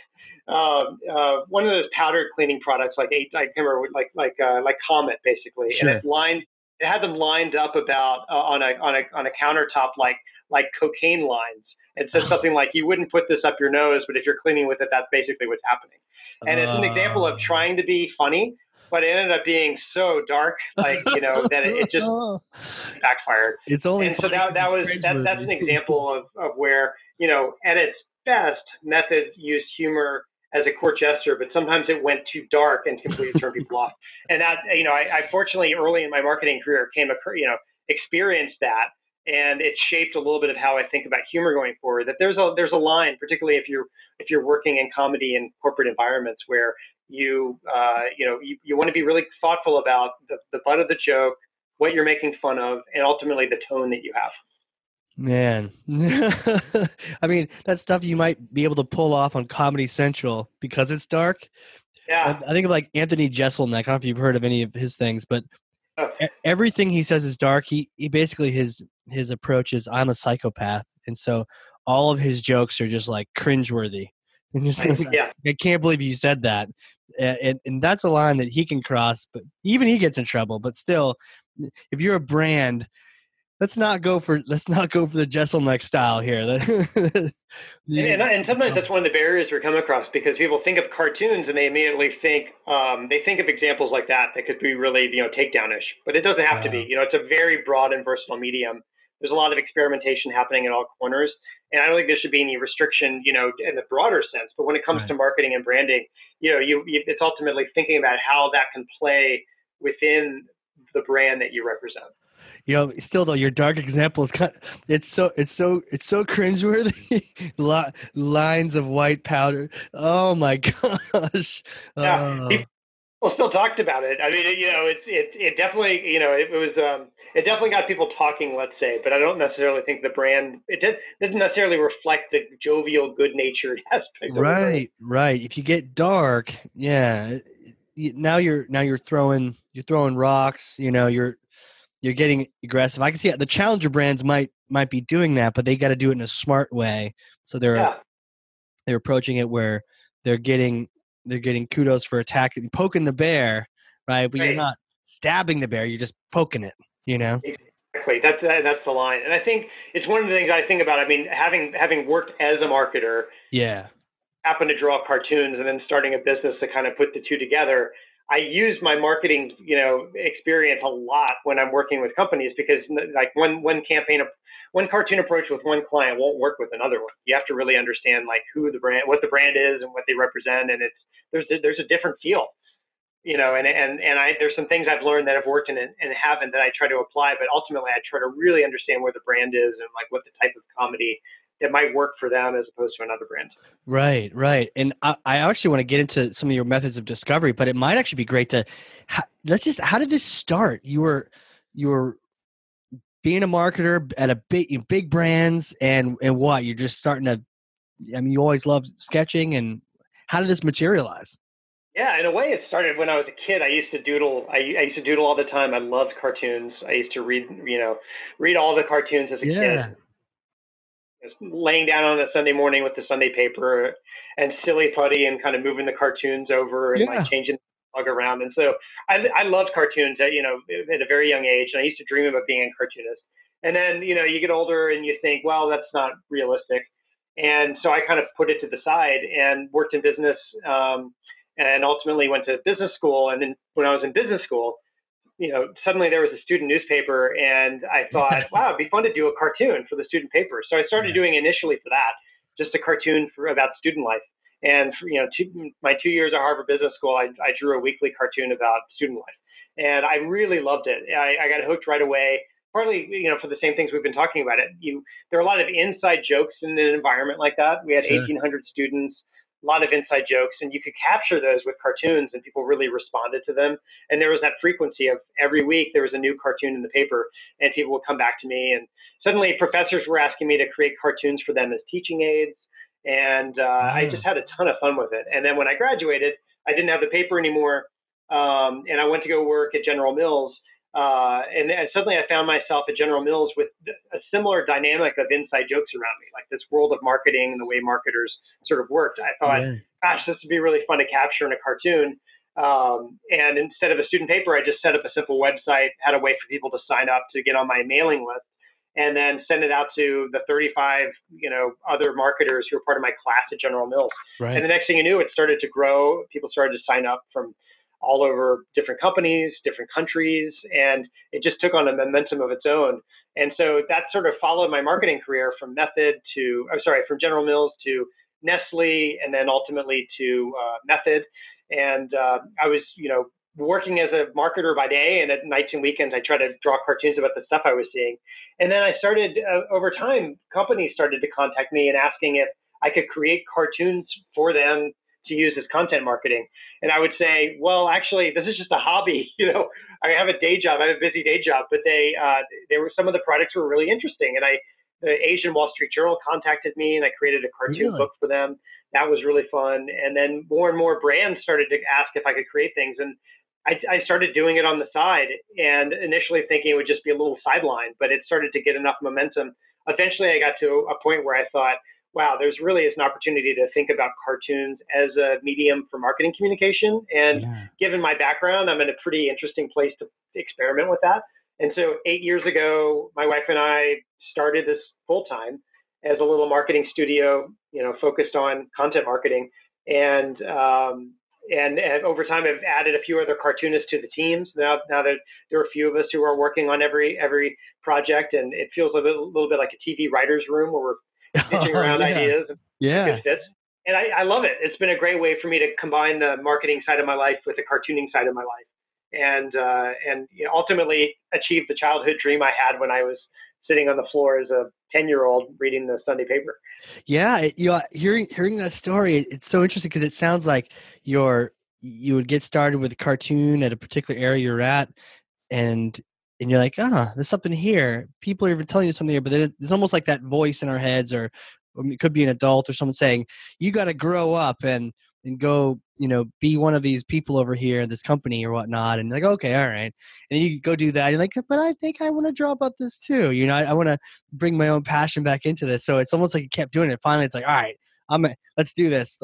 uh, uh, one of those powdered cleaning products like eight I can't remember like like uh, like Comet basically, sure. and it lined it had them lined up about uh, on a on a on a countertop like like cocaine lines. It says something like you wouldn't put this up your nose, but if you're cleaning with it, that's basically what's happening. And it's an example of trying to be funny, but it ended up being so dark, like you know, that it, it just backfired. It's only and so that that was that, that's an example of of where you know at its best, method used humor as a court jester, but sometimes it went too dark and completely turned people off. And that you know, I, I fortunately early in my marketing career came a, you know experienced that and it shaped a little bit of how I think about humor going forward. That there's a there's a line, particularly if you're if you're working in comedy in corporate environments, where you uh, you know you, you want to be really thoughtful about the, the butt of the joke, what you're making fun of, and ultimately the tone that you have. Man, I mean that stuff you might be able to pull off on Comedy Central because it's dark. Yeah, I, I think of like Anthony Jeselnik. I don't know if you've heard of any of his things, but oh. everything he says is dark. He he basically his his approach is I'm a psychopath, and so all of his jokes are just like cringeworthy. And just like, yeah. I can't believe you said that, and, and that's a line that he can cross. But even he gets in trouble. But still, if you're a brand, let's not go for let's not go for the Jeselnik style here. and, and, and, sometimes that's one of the barriers we come across because people think of cartoons and they immediately think um, they think of examples like that that could be really you know takedownish, but it doesn't have to be. You know, it's a very broad and versatile medium there's a lot of experimentation happening in all corners. And I don't think there should be any restriction, you know, in the broader sense. But when it comes right. to marketing and branding, you know, you, you, it's ultimately thinking about how that can play within the brand that you represent. You know, still though, your dark example is kind. Of, it's so it's so it's so cringeworthy. Lines of white powder. Oh my gosh. Yeah, uh. people still talked about it. I mean, you know, it's it it definitely you know it, it was um it definitely got people talking, let's say, but I don't necessarily think the brand it doesn't necessarily reflect the jovial, good-natured aspect. Right, right. If you get dark, yeah, now you're now you're throwing you're throwing rocks. You know, you're you're getting aggressive. I can see the challenger brands might might be doing that, but they got to do it in a smart way. So they're yeah. they're approaching it where they're getting they're getting kudos for attacking, poking the bear, right? But right. you're not stabbing the bear; you're just poking it you know exactly that's uh, that's the line and i think it's one of the things i think about i mean having having worked as a marketer yeah happen to draw cartoons and then starting a business to kind of put the two together i use my marketing you know experience a lot when i'm working with companies because like one one campaign one cartoon approach with one client won't work with another one. You have to really understand like who the brand what the brand is and what they represent and it's there's there's a different feel you know, and, and, and I, there's some things I've learned that have worked and, and haven't that I try to apply, but ultimately I try to really understand where the brand is and like what the type of comedy that might work for them as opposed to another brand. Right, right. And I, I actually want to get into some of your methods of discovery, but it might actually be great to let's just how did this start? You were you were being a marketer at a big big brands and and what you're just starting to. I mean, you always loved sketching, and how did this materialize? Yeah, in a way, it started when I was a kid. I used to doodle. I, I used to doodle all the time. I loved cartoons. I used to read, you know, read all the cartoons as a yeah. kid. Just laying down on a Sunday morning with the Sunday paper and silly putty and kind of moving the cartoons over and yeah. like changing the log around. And so I, I loved cartoons at, you know, at a very young age. And I used to dream about being a cartoonist. And then, you know, you get older and you think, well, that's not realistic. And so I kind of put it to the side and worked in business. Um, and ultimately went to business school. And then when I was in business school, you know, suddenly there was a student newspaper, and I thought, wow, it'd be fun to do a cartoon for the student paper. So I started doing initially for that, just a cartoon for about student life. And for, you know, two, my two years at Harvard Business School, I, I drew a weekly cartoon about student life, and I really loved it. I, I got hooked right away partly you know for the same things we've been talking about it you there are a lot of inside jokes in an environment like that we had sure. 1800 students a lot of inside jokes, and you could capture those with cartoons, and people really responded to them. And there was that frequency of every week there was a new cartoon in the paper, and people would come back to me. And suddenly, professors were asking me to create cartoons for them as teaching aids. and uh, I just had a ton of fun with it. And then when I graduated, I didn't have the paper anymore, um, and I went to go work at General Mills. Uh, and, and, suddenly I found myself at General Mills with a similar dynamic of inside jokes around me, like this world of marketing and the way marketers sort of worked. I thought, yeah. gosh, this would be really fun to capture in a cartoon. Um, and instead of a student paper, I just set up a simple website, had a way for people to sign up to get on my mailing list, and then send it out to the 35, you know, other marketers who were part of my class at General Mills. Right. And the next thing you knew, it started to grow. People started to sign up from all over different companies, different countries, and it just took on a momentum of its own. And so that sort of followed my marketing career from Method to, I'm sorry, from General Mills to Nestle, and then ultimately to uh, Method. And uh, I was, you know, working as a marketer by day, and at nights and weekends, I try to draw cartoons about the stuff I was seeing. And then I started, uh, over time, companies started to contact me and asking if I could create cartoons for them to use as content marketing. And I would say, well, actually, this is just a hobby. You know, I have a day job, I have a busy day job, but they, uh, they were some of the products were really interesting, and I, the Asian Wall Street Journal contacted me, and I created a cartoon really? book for them. That was really fun. And then more and more brands started to ask if I could create things, and I, I, started doing it on the side and initially thinking it would just be a little sideline, but it started to get enough momentum. Eventually, I got to a point where I thought, wow, there's really is an opportunity to think about cartoons as a medium for marketing communication. And yeah. given my background, I'm in a pretty interesting place to experiment with that. And so, eight years ago, my wife and I started this full time as a little marketing studio, you know, focused on content marketing. And um, and, and, over time I've added a few other cartoonists to the teams. Now, now that there are a few of us who are working on every every project, and it feels a little, a little bit like a TV writers' room where we're pitching around yeah. ideas. And yeah. And I, I love it. It's been a great way for me to combine the marketing side of my life with the cartooning side of my life, and uh, and you know, ultimately achieve the childhood dream I had when I was sitting on the floor as a 10 year old reading the Sunday paper. Yeah. You know, hearing, hearing that story, it's so interesting because it sounds like you're, you would get started with a cartoon at a particular area you're at and, and you're like, oh, there's something here. People are even telling you something here, but it's almost like that voice in our heads or, or it could be an adult or someone saying, you got to grow up and, and go you know be one of these people over here this company or whatnot and like okay all right and you go do that you're like but i think i want to draw about this too you know i, I want to bring my own passion back into this so it's almost like you kept doing it finally it's like all right i'm let's do this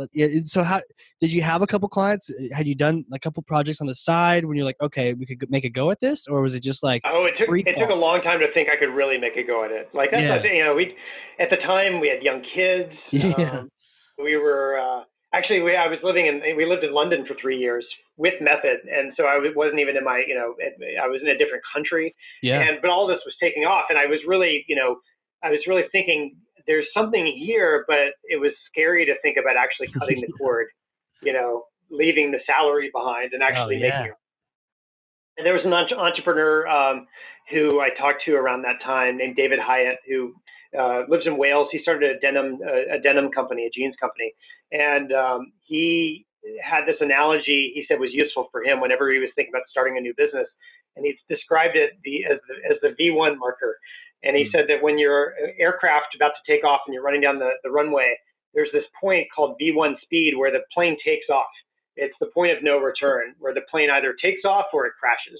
so how did you have a couple clients had you done a couple projects on the side when you're like okay we could make a go at this or was it just like oh it took it took a long time to think i could really make a go at it like that's yeah. you know we at the time we had young kids yeah. Um, we were uh, actually we, I was living in we lived in London for three years with Method, and so I wasn't even in my you know I was in a different country. Yeah. And but all this was taking off, and I was really you know I was really thinking there's something here, but it was scary to think about actually cutting the cord, you know, leaving the salary behind and actually oh, yeah. making. It. And there was an entrepreneur um, who I talked to around that time named David Hieatt, who uh, lives in Wales. He started a denim a, a denim company, a jeans company, and um, he had this analogy he said was useful for him whenever he was thinking about starting a new business, and he described it the, as the, as the V1 marker. And he mm said that when your aircraft about to take off and you're running down the, the runway, there's this point called V1 speed where the plane takes off. It's the point of no return, where the plane either takes off or it crashes.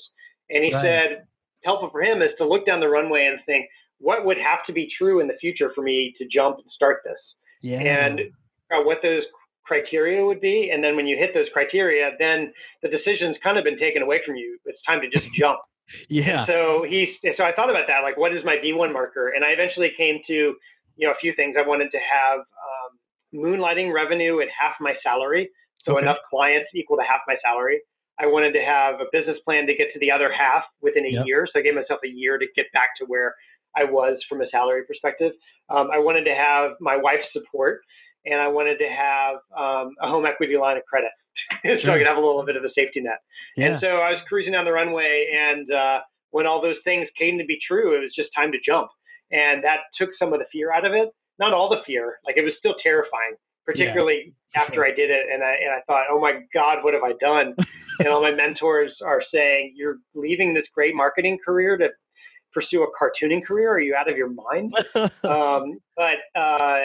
And he right. said, helpful for him is to look down the runway and think, what would have to be true in the future for me to jump and start this? Yeah. And uh, what those criteria would be. And then when you hit those criteria, then the decision's kind of been taken away from you. It's time to just jump. Yeah. And so he, so I thought about that, like, what is my V1 marker? And I eventually came to, you know, a few things. I wanted to have um, moonlighting revenue at half my salary. So okay. enough clients equal to half my salary. I wanted to have a business plan to get to the other half within a yep. year. So I gave myself a year to get back to where I was from a salary perspective. Um, I wanted to have my wife's support, and I wanted to have um, a home equity line of credit, so sure. I could have a little bit of a safety net. Yeah. And so I was cruising down the runway, and uh, when all those things came to be true, it was just time to jump, and that took some of the fear out of it. Not all the fear, like it was still terrifying, particularly yeah, after sure. I did it, and I and I thought, oh my God, what have I done? and all my mentors are saying, you're leaving this great marketing career to pursue a cartooning career? Are you out of your mind? um, but uh,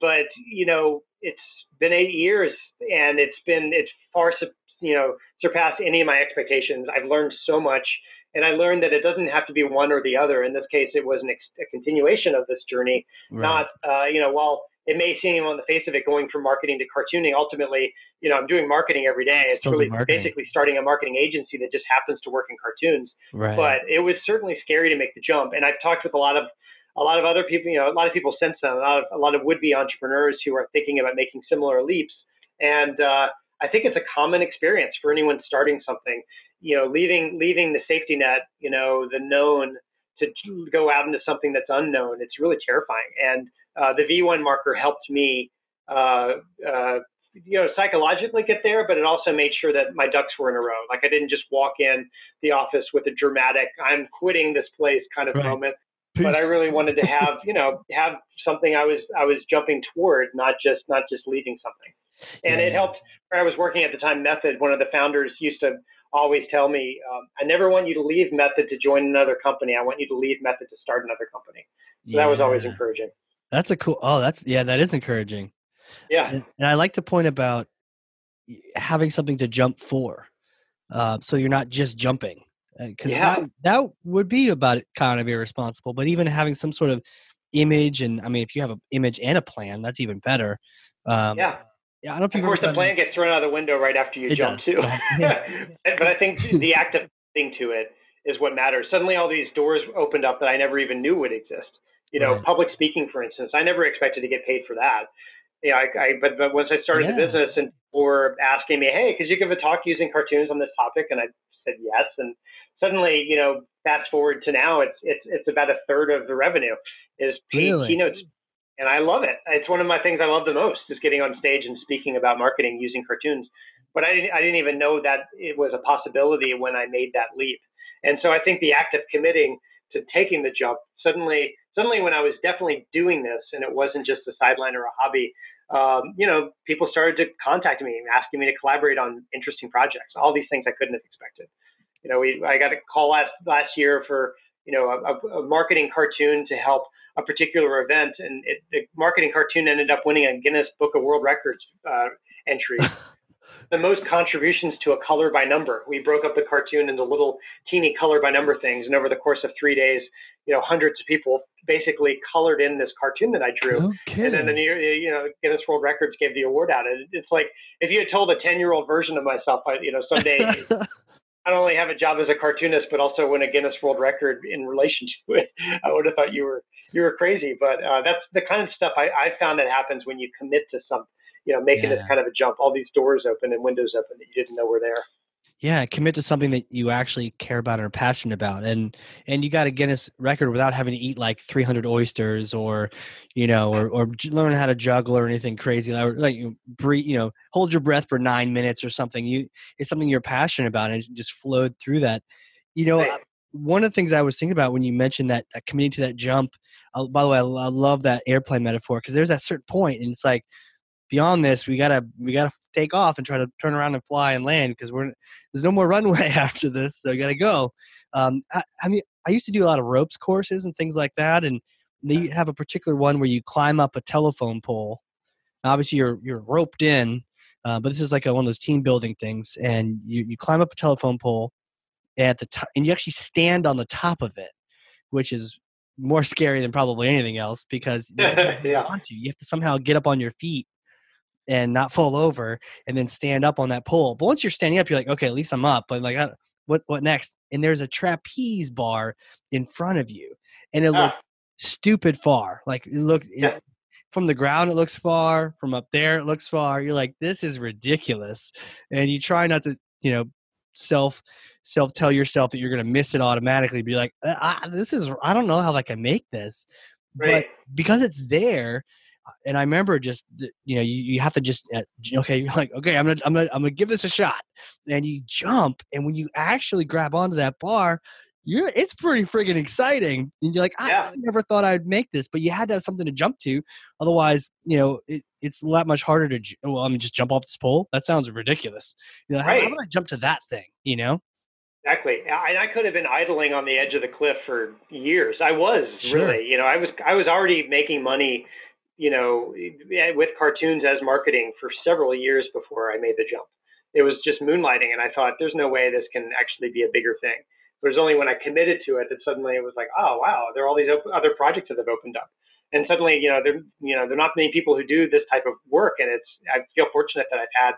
but you know, it's been eight years, and it's been it's far you know surpassed any of my expectations. I've learned so much, and I learned that it doesn't have to be one or the other. In this case, it was an ex- a continuation of this journey, right. not uh, you know while it may seem on the face of it going from marketing to cartooning ultimately you know i'm doing marketing every day. It's Still really basically starting a marketing agency that just happens to work in cartoons. Right. but it was certainly scary to make the jump. And i've talked with a lot of a lot of other people you know a lot of people since then a lot of, a lot of would-be entrepreneurs who are thinking about making similar leaps. And uh, i think it's a common experience for anyone starting something. You know leaving leaving the safety net you know the known to go out into something that's unknown it's really terrifying. And the V1 marker helped me, uh, uh, you know, psychologically get there, but it also made sure that my ducks were in a row. Like I didn't just walk in the office with a dramatic "I'm quitting this place" kind of right. moment, Peace. but I really wanted to have, you know, have something I was I was jumping toward, not just not just leaving something. And yeah. it helped. Where I was working at the time, Method. One of the founders used to always tell me, um, I never want you to leave Method to join another company. I want you to leave Method to start another company. So yeah. that was always encouraging. That's a cool. Oh, that's yeah, that is encouraging. Yeah, and, and I like the point about having something to jump for, uh, so you're not just jumping. Because uh, yeah. that, that would be about kind of irresponsible. But even having some sort of image, and I mean, if you have an image and a plan, that's even better. Um, yeah. Yeah, I don't if Of course, the plan gets thrown out of the window right after you jump does. too. but I think the act of thing to it is what matters. Suddenly, all these doors opened up that I never even knew would exist. You know, right. public speaking, for instance, I never expected to get paid for that. You know, I, I but, but once I started yeah. the business and were asking me, hey, could you give a talk using cartoons on this topic? And I said yes. And suddenly, you know, fast forward to now, it's it's it's about a third of the revenue is paid really? keynotes, and I love it. It's one of my things I love the most is getting on stage and speaking about marketing using cartoons. But I didn't I didn't even know that it was a possibility when I made that leap. And so I think the act of committing to taking the jump suddenly suddenly when I was definitely doing this and it wasn't just a sideline or a hobby, um, you know, people started to contact me asking me to collaborate on interesting projects, all these things I couldn't have expected. You know, we, I got a call last, last year for, you know, a, a marketing cartoon to help a particular event. And it, the marketing cartoon ended up winning a Guinness Book of World Records uh, entry. the most contributions to a color by number. We broke up the cartoon into little teeny color by number things, and over the course of three days, you know, hundreds of people basically colored in this cartoon that I drew. Okay. And then the New you know Guinness World Records gave the award out. And it's like if you had told a ten year old version of myself, I, you know, someday. I not only have a job as a cartoonist, but also win a Guinness World Record in relation to it. I would have thought you were you were crazy, but uh, that's the kind of stuff I, I found that happens when you commit to something. You know, making yeah. this kind of a jump, all these doors open and windows open that you didn't know were there. Yeah commit to something that you actually care about and are passionate about. And and you got a guinness record without having to eat like 300 oysters or you know or, or learn how to juggle or anything crazy like, like you breathe you know hold your breath for nine minutes or something. You it's something you're passionate about and just flowed through that. You know right. one of the things i was thinking about when you mentioned that, that committing to that jump uh, by the way I, I love that airplane metaphor because there's that certain point and it's like beyond this, we gotta we gotta take off and try to turn around and fly and land because we're there's no more runway after this, so you gotta go. Um, I, I mean, I used to do a lot of ropes courses and things like that, and they have a particular one where you climb up a telephone pole. Obviously, you're you're roped in, uh, but this is like a, one of those team building things, and you you climb up a telephone pole, at the top, and you actually stand on the top of it, which is more scary than probably anything else because yeah. you, you have to somehow get up on your feet and not fall over and then stand up on that pole. But once you're standing up, you're like, okay, at least I'm up. But like, what what next? And there's a trapeze bar in front of you, and it ah. looked stupid far. Like it looked it, from the ground, it looks far. From up there, it looks far. You're like, this is ridiculous, and you try not to, you know, self self tell yourself that you're going to miss it automatically. Be like, this is I don't know how I can make this, right. but because it's there and I remember just you know you, you have to just uh, okay you're like okay I'm gonna I'm gonna I'm gonna give this a shot and you jump and when you actually grab onto that bar you're it's pretty friggin' exciting and you're like I, yeah. I never thought I'd make this but you had to have something to jump to otherwise you know it, it's a lot much harder to well I mean just jump off this pole that sounds ridiculous you know right. how, how I jump to that thing you know Exactly. I, I could have been idling on the edge of the cliff for years. I was sure. really, you know, I was I was already making money, you know, with cartoons as marketing for several years before I made the jump. It was just moonlighting, and I thought, there's no way this can actually be a bigger thing. It was only when I committed to it that suddenly it was like, oh wow, there are all these other projects that have opened up, and suddenly, you know, there you know there are not many people who do this type of work, and it's I feel fortunate that I've had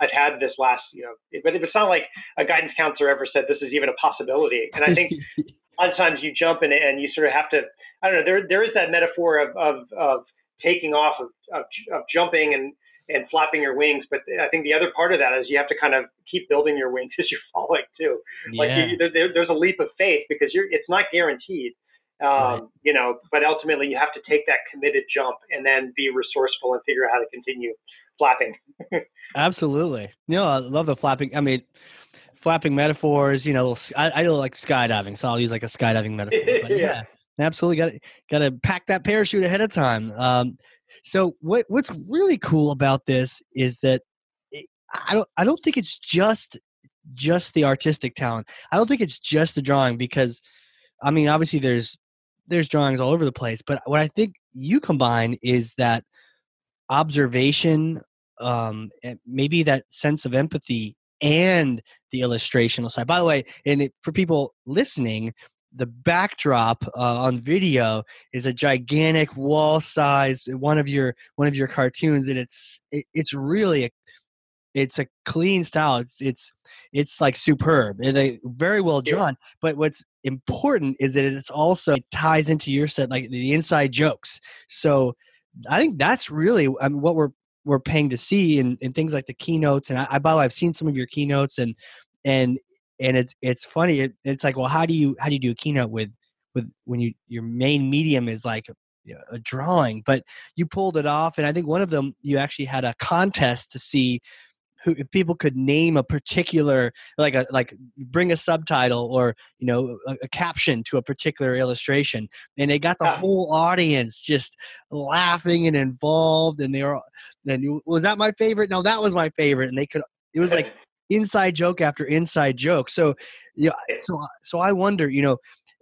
I've had this last, you know, but it's not like a guidance counselor ever said this is even a possibility. And I think a lot of times you jump in and you sort of have to, I don't know, there, there is that metaphor of, of, of taking off, of, of, of jumping and, and flapping your wings. But I think the other part of that is you have to kind of keep building your wings as you're falling too. Like yeah. you, there, there's a leap of faith because you're, it's not guaranteed. Um, right. you know, but ultimately you have to take that committed jump and then be resourceful and figure out how to continue flapping. Absolutely. You know, I love the flapping. I mean, flapping metaphors, you know, I, I like skydiving, so I'll use like a skydiving metaphor. yeah. yeah. Absolutely. Got to got to pack that parachute ahead of time. Um, so what what's really cool about this is that it, I don't I don't think it's just just the artistic talent. I don't think it's just the drawing because I mean obviously there's there's drawings all over the place, but what I think you combine is that observation um, maybe that sense of empathy and the illustrational side. By the way, and it, for people listening, the backdrop uh, on video is a gigantic wall-sized one of your one of your cartoons and it's it, it's really a, it's a clean style it's it's it's like superb and a, very well drawn yeah. but what's important is that it's also it ties into your set like the inside jokes so i think that's really I mean, what we're we're paying to see and, and things like the keynotes and I, I by the way I've seen some of your keynotes and and and it's it's funny it, it's like well how do you how do you do a keynote with with when you your main medium is like a, a drawing? But you pulled it off and I think one of them you actually had a contest to see who if people could name a particular like a like bring a subtitle or you know a, a caption to a particular illustration and they got the whole audience just laughing and involved and they were and was that my favorite? No that was my favorite and they could it was like inside joke after inside joke. So yeah so so i wonder you know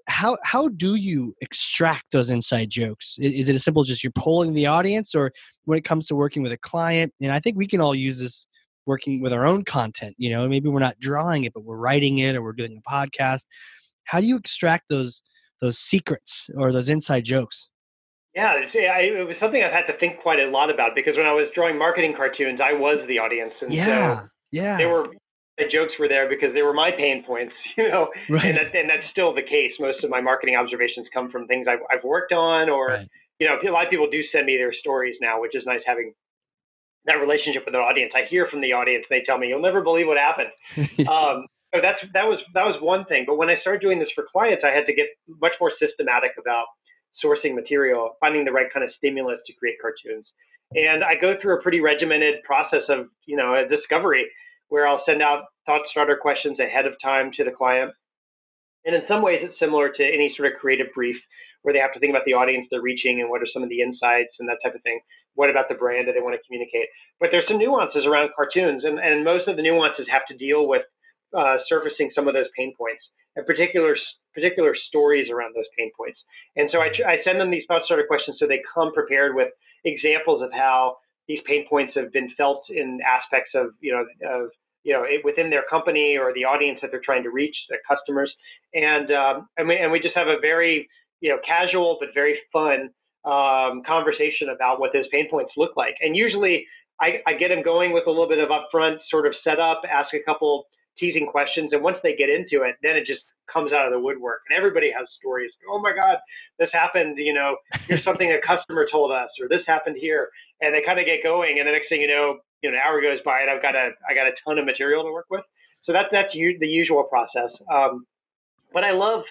how how do you extract those inside jokes? Is, is it as simple as just you're polling the audience or when it comes to working with a client? And i think we can all use this working with our own content you know maybe we're not drawing it but we're writing it or we're doing a podcast. How do you extract those those secrets or those inside jokes? Yeah it was something i've had to think quite a lot about because when i was drawing marketing cartoons i was the audience and yeah. so yeah they were the jokes were there because they were my pain points, you know, right. and, that, and that's still the case. Most of my marketing observations come from things I've, I've worked on, or right. you know, a lot of people do send me their stories now, which is nice having that relationship with the audience. I hear from the audience, they tell me, "You'll never believe what happened." um, so that's that was that was one thing. But when I started doing this for clients, I had to get much more systematic about sourcing material, finding the right kind of stimulus to create cartoons. And I go through a pretty regimented process of you know a discovery where I'll send out thought starter questions ahead of time to the client. And in some ways, it's similar to any sort of creative brief where they have to think about the audience they're reaching and what are some of the insights and that type of thing what about the brand that they want to communicate. But there's some nuances around cartoons, and, and most of the nuances have to deal with uh, surfacing some of those pain points and particular particular stories around those pain points. And so I, I send them these thought starter questions so they come prepared with examples of how these pain points have been felt in aspects of you know of you know within their company or the audience that they're trying to reach, their customers, and um, and we and we just have a very you know casual but very fun um, conversation about what those pain points look like. And usually I, I, get them going with a little bit of upfront sort of setup, ask a couple teasing questions. And once they get into it, then it just comes out of the woodwork. And everybody has stories. Oh my God, this happened. You know, here's something a customer told us, or this happened here. And they kind of get going. And the next thing you know, you know, an hour goes by and I've got a, I got a ton of material to work with. So that's, that's u- the usual process. Um, but I love,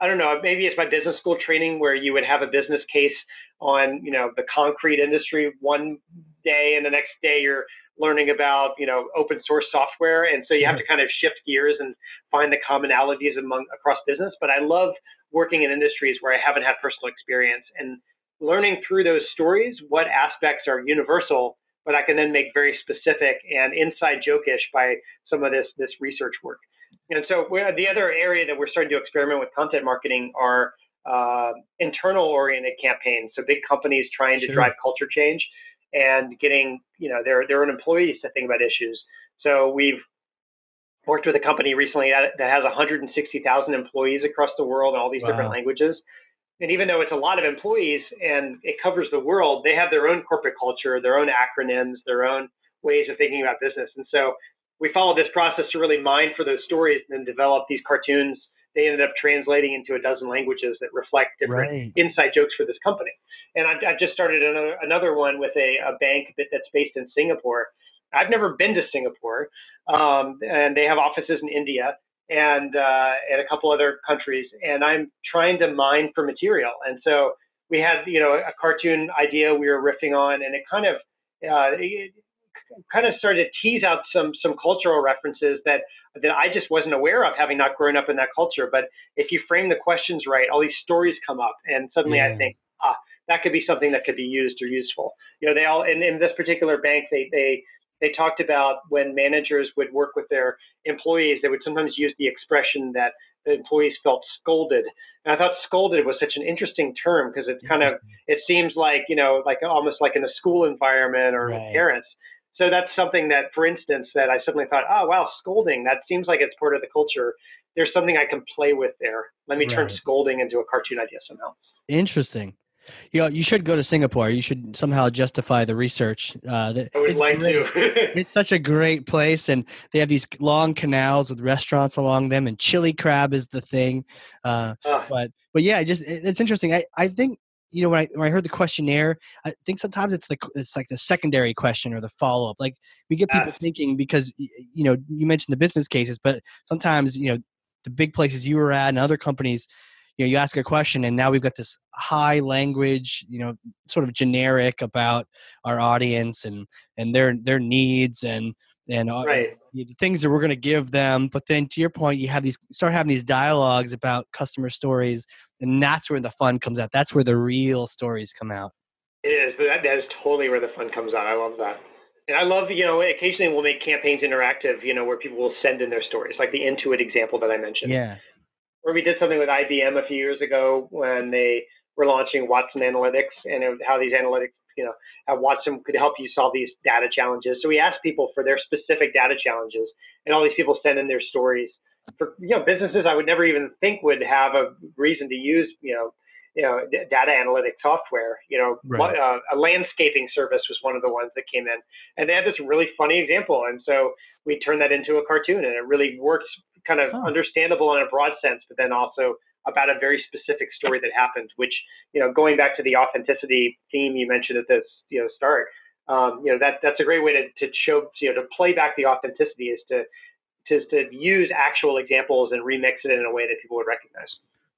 I don't know, maybe it's my business school training where you would have a business case on, you know, the concrete industry one day and the next day you're learning about, you know, open source software. And so you have to kind of shift gears and find the commonalities among across business. But I love working in industries where I haven't had personal experience and learning through those stories what aspects are universal, but I can then make very specific and inside jokish by some of this this research work. and so the other area that we're starting to experiment with content marketing are uh, internal oriented campaigns. So big companies trying to drive culture change and getting you know their their own employees to think about issues. So we've worked with a company recently that, that has 160,000 employees across the world in all these wow. different languages. And even though it's a lot of employees and it covers the world, they have their own corporate culture, their own acronyms, their own ways of thinking about business. And so we followed this process to really mine for those stories and then develop these cartoons. They ended up translating into a dozen languages that reflect different right. inside jokes for this company. And I, I just started another another one with a, a bank that, that's based in Singapore. I've never been to Singapore, um, and they have offices in India and uh, and a couple other countries. And I'm trying to mine for material. And so we had you know a cartoon idea we were riffing on, and it kind of uh, it kind of started to tease out some some cultural references that that I just wasn't aware of, having not grown up in that culture. But if you frame the questions right, all these stories come up, and suddenly yeah. I think, ah, that could be something that could be used or useful. You know, they all in, in this particular bank, they they they talked about when managers would work with their employees, they would sometimes use the expression that the employees felt scolded. And I thought scolded was such an interesting term because it kind of it seems like you know like almost like in a school environment or right. parents. So that's something that, for instance, that I suddenly thought, oh wow, scolding. That seems like it's part of the culture. There's something I can play with there. Let me right. turn scolding into a cartoon idea somehow. Interesting. You know, you should go to Singapore. You should somehow justify the research. Uh, that I would like great. to. it's such a great place, and they have these long canals with restaurants along them, and chili crab is the thing. Uh, uh. But but yeah, just it's interesting. I I think you know when I when I heard the questionnaire, I think sometimes it's the it's like the secondary question or the follow up. Like we get people thinking because you know you mentioned the business cases, but sometimes you know the big places you were at and other companies you know you ask a question and now we've got this high language you know sort of generic about our audience and and their their needs and and right. the things that we're going to give them. But then to your point you have these start having these dialogues about customer stories and that's where the fun comes out. That's where the real stories come out. It is that, that is totally where the fun comes out. I love that. And I love, you know, occasionally we'll make campaigns interactive, you know, where people will send in their stories, like the Intuit example that I mentioned. Yeah or we did something with IBM a few years ago when they were launching Watson Analytics and how these analytics, you know, how Watson could help you solve these data challenges. So we asked people for their specific data challenges, and all these people send in their stories. For you know, businesses I would never even think would have a reason to use, you know, you know, data analytic software. You know, right. uh, a landscaping service was one of the ones that came in, and they had this really funny example, and so we turned that into a cartoon, and it really works kind of huh. understandable in a broad sense, but then also about a very specific story that happened. Which you know, going back to the authenticity theme you mentioned at this you know start, um, you know that that's a great way to to show you know to play back the authenticity is to to, to use actual examples and remix it in a way that people would recognize.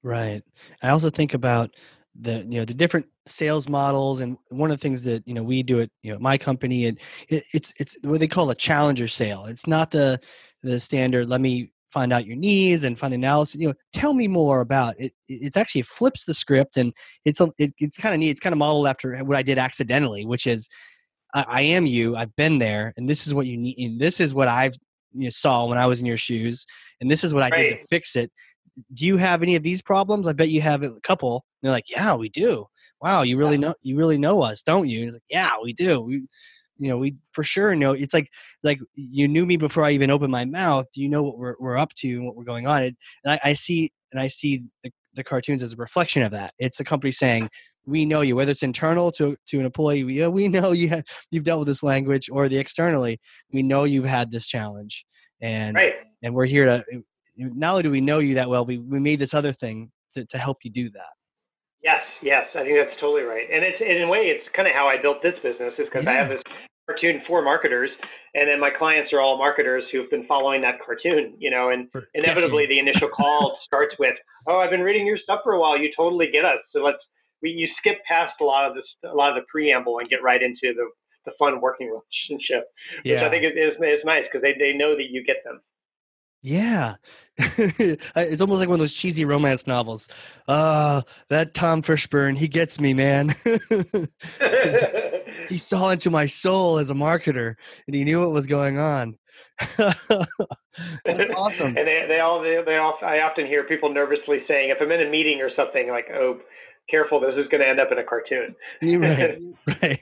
Right. I also think about the you know the different sales models and one of the things that you know we do at you know my company and it, it's it's what they call a challenger sale it's not the the standard let me find out your needs and find the analysis you know tell me more about it it's actually it flips the script and it's a, it, it's kind of neat it's kind of modeled after what i did accidentally which is I, I, am you i've been there and this is what you need and this is what i've you know, saw when i was in your shoes and this is what i right. did to fix it. Do you have any of these problems? I bet you have a couple. And they're like yeah we do. Wow you really yeah. know you really know us don't you? And it's like yeah we do. We you know we for sure know it's like like you knew me before i even opened my mouth you know what we're, we're up to and what we're going on and I, I see and i see the, the cartoons as a reflection of that it's a company saying we know you whether it's internal to to an employee we, oh, we know you have you've dealt with this language or the externally we know you've had this challenge and right. and we're here to not only do we know you that well we, we made this other thing to, to help you do that Yes, I think that's totally right. And it's in a way, it's kind of how I built this business is because yeah. I have this cartoon for marketers, and then my clients are all marketers who've been following that cartoon, you know, and for inevitably decades. the initial call starts with, "Oh, I've been reading your stuff for a while. You totally get us." So let's we you skip past a lot of this, a lot of the preamble, and get right into the the fun working relationship, which yeah. I think is is nice because they they know that you get them. Yeah. it's almost like one of those cheesy romance novels. Uh, that Tom Fishburne, he gets me, man. he saw into my soul as a marketer and he knew what was going on. That's awesome. and they, they all, they, they all, I often hear people nervously saying, if I'm in a meeting or something, like, oh, careful, this is going to end up in a cartoon. right, right.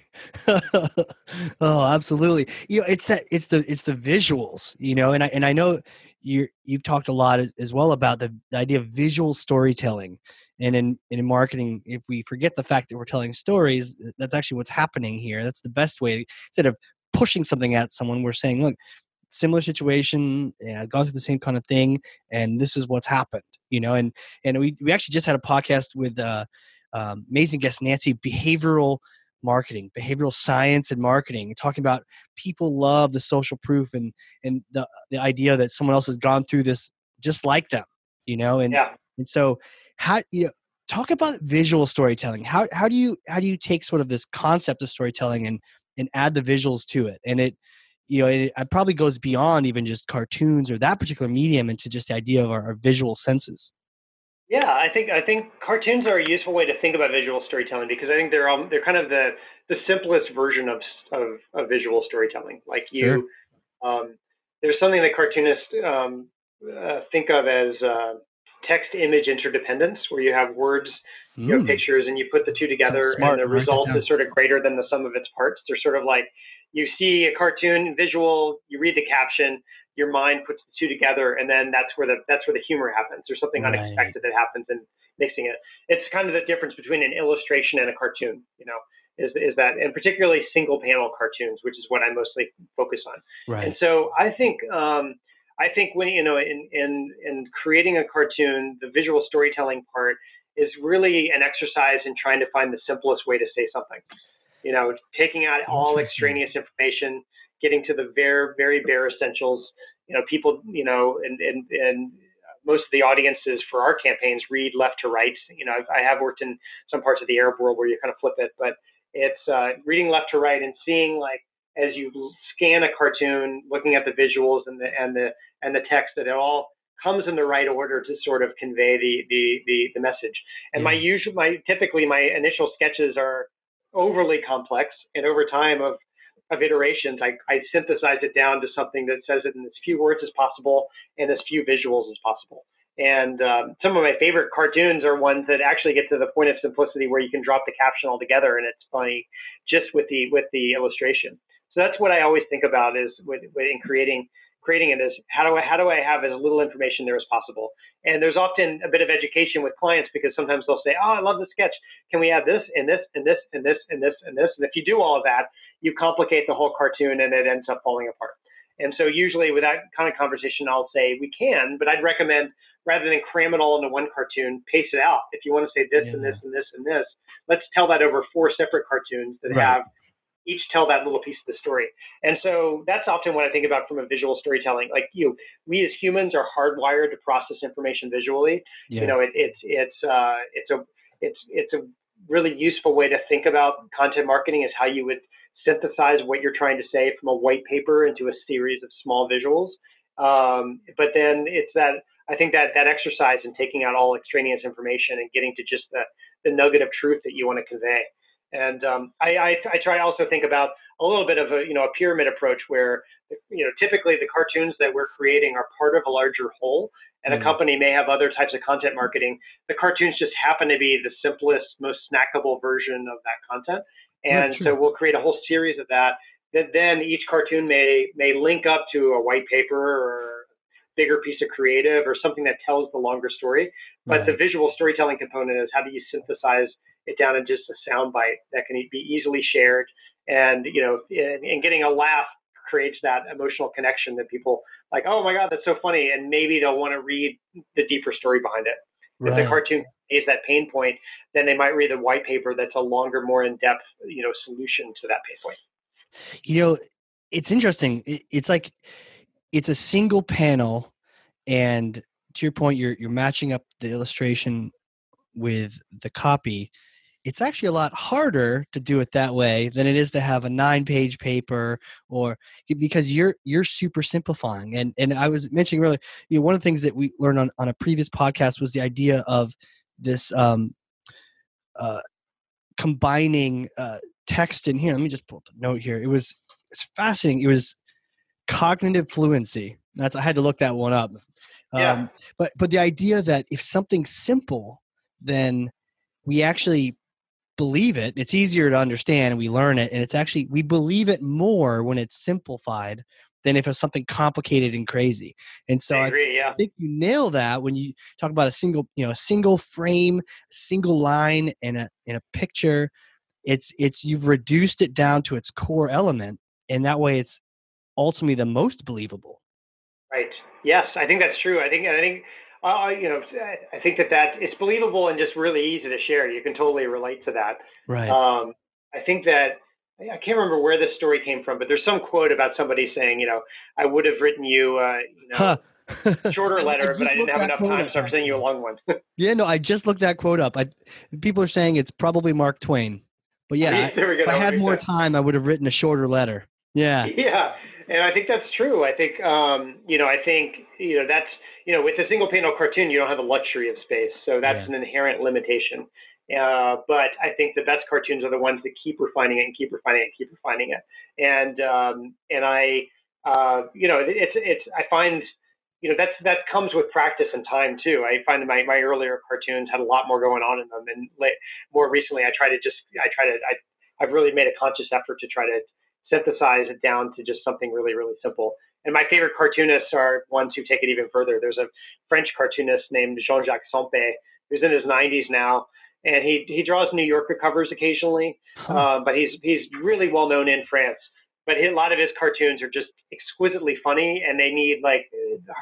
oh, absolutely. You know, it's that, it's the, it's the visuals, you know, and I, and I know you you've talked a lot as, as well about the, the, idea of visual storytelling and in, in marketing if we forget the fact that we're telling stories that's actually what's happening here. That's the best way instead of pushing something at someone we're saying look similar situation yeah, i've gone through the same kind of thing and this is what's happened you know and and we, we actually just had a podcast with uh, um, amazing guest nancy behavioral marketing, behavioral science and marketing, talking about people love the social proof and and the the idea that someone else has gone through this just like them, you know, and yeah. and so how you know talk about visual storytelling. How how do you how do you take sort of this concept of storytelling and and add the visuals to it? And it you know it, it probably goes beyond even just cartoons or that particular medium into just the idea of our, our visual senses. Yeah, I think I think cartoons are a useful way to think about visual storytelling because I think they're um, they're kind of the the simplest version of of, of visual storytelling. Like you, sure. um, there's something that cartoonists um, uh, think of as uh, text image interdependence, where you have words, mm. you have hmm. pictures, and you put the two together, smart. and the result is sort of greater than the sum of its parts. They're sort of like you see a cartoon visual, you read the caption, your mind puts the two together, and then that's where the that's where the humor happens. There's something right. unexpected that happens in mixing it. It's kind of the difference between an illustration and a cartoon. You know, is is that, and particularly single panel cartoons, which is what I mostly focus on. Right. And so I think. Um, I think when you know in, in in creating a cartoon, the visual storytelling part is really an exercise in trying to find the simplest way to say something. You know, taking out all extraneous information, getting to the very, very bare essentials. You know, people, you know, and, and, and most of the audiences for our campaigns read left to right. You know, I've, I have worked in some parts of the Arab world where you kind of flip it, but it's uh, reading left to right and seeing like as you scan a cartoon, looking at the visuals and the and the and the text that it all comes in the right order to sort of convey the the the, the message. And my usual my typically my initial sketches are overly complex, and over time of of iterations, I, I synthesize it down to something that says it in as few words as possible and as few visuals as possible. And um, some of my favorite cartoons are ones that actually get to the point of simplicity where you can drop the caption altogether and it's funny just with the with the illustration. So that's what I always think about is with, with in creating creating it is how do I how do I have as little information there as possible? And there's often a bit of education with clients because sometimes they'll say, "Oh, I love the sketch. Can we add this and this and this and this and this and this?" And if you do all of that, you complicate the whole cartoon and it ends up falling apart. And so usually with that kind of conversation, I'll say we can, but I'd recommend rather than cram it all into one cartoon, pace it out. If you want to say this yeah. and this and this and this, let's tell that over four separate cartoons that right. have each tell that little piece of the story. And so that's often what I think about from a visual storytelling. Like you, we as humans are hardwired to process information visually. Yeah. You know, it, it's it's uh, it's a it's it's a really useful way to think about content marketing is how you would synthesize what you're trying to say from a white paper into a series of small visuals. Um, but then it's that I think that that exercise in taking out all extraneous information and getting to just the the nugget of truth that you want to convey. And um, I, I, I, try also think about a little bit of a you know a pyramid approach where you know typically the cartoons that we're creating are part of a larger whole, and mm. a company may have other types of content marketing. The cartoons just happen to be the simplest, most snackable version of that content, and so we'll create a whole series of that. That then each cartoon may may link up to a white paper or bigger piece of creative or something that tells the longer story. But right. the visual storytelling component is how do you synthesize it down in just a sound bite that can be easily shared, and you know, and, and getting a laugh creates that emotional connection that people like. Oh my God, that's so funny, and maybe they'll want to read the deeper story behind it. Right. If the cartoon is that pain point, then they might read a white paper that's a longer, more in-depth, you know, solution to that pain point. You know, it's interesting. It's like it's a single panel, and to your point, you're you're matching up the illustration with the copy it's actually a lot harder to do it that way than it is to have a nine page paper or because you're you're super simplifying and and i was mentioning earlier you know one of the things that we learned on, on a previous podcast was the idea of this um uh combining uh text in here. Let me just pull the note here. It was it's fascinating. It was cognitive fluency. That's I had to look that one up. Yeah. Um, but but the idea that if something's simple, then we actually believe it. It's easier to understand. and We learn it, and it's actually we believe it more when it's simplified than if it's something complicated and crazy. And so I I agree. Yeah. think you nail that when you talk about a single you know a single frame a single line and a in a picture it's it's you've reduced it down to its core element and that way it's ultimately the most believable Right. Yes, I think that's true. I think I think uh, you know I think that that it's believable and just really easy to share. You can totally relate to that. right Um, I think that I can't remember where this story came from, but there's some quote about somebody saying, you know, I would have written you, uh, you know, huh. shorter I- I letter, but I didn't have enough time, up, so I'm sending you a long one. yeah no i just looked that quote up i people are saying it's probably mark twain but yeah go. if i had more time i would have written a shorter letter yeah Yeah, and I think that's true. I think um, you know, I think you know that's you know, with a single panel cartoon, you don't have the luxury of space, so that's Yeah. an inherent limitation. Uh, but I think the best cartoons are the ones that keep refining it and keep refining it and keep refining it. And um, and I, uh, you know, it's it's I find you know that's that comes with practice and time too. I find that my my earlier cartoons had a lot more going on in them, and la- more recently, I try to just I try to I I've really made a conscious effort to try to synthesize it down to just something really, really simple. And my favorite cartoonists are ones who take it even further. There's a French cartoonist named Jean-Jacques Sempé, who's in his 90s now, and he he draws New Yorker covers occasionally, Huh. um, but he's he's really well known in France. But he, a lot of his cartoons are just exquisitely funny, and they need like,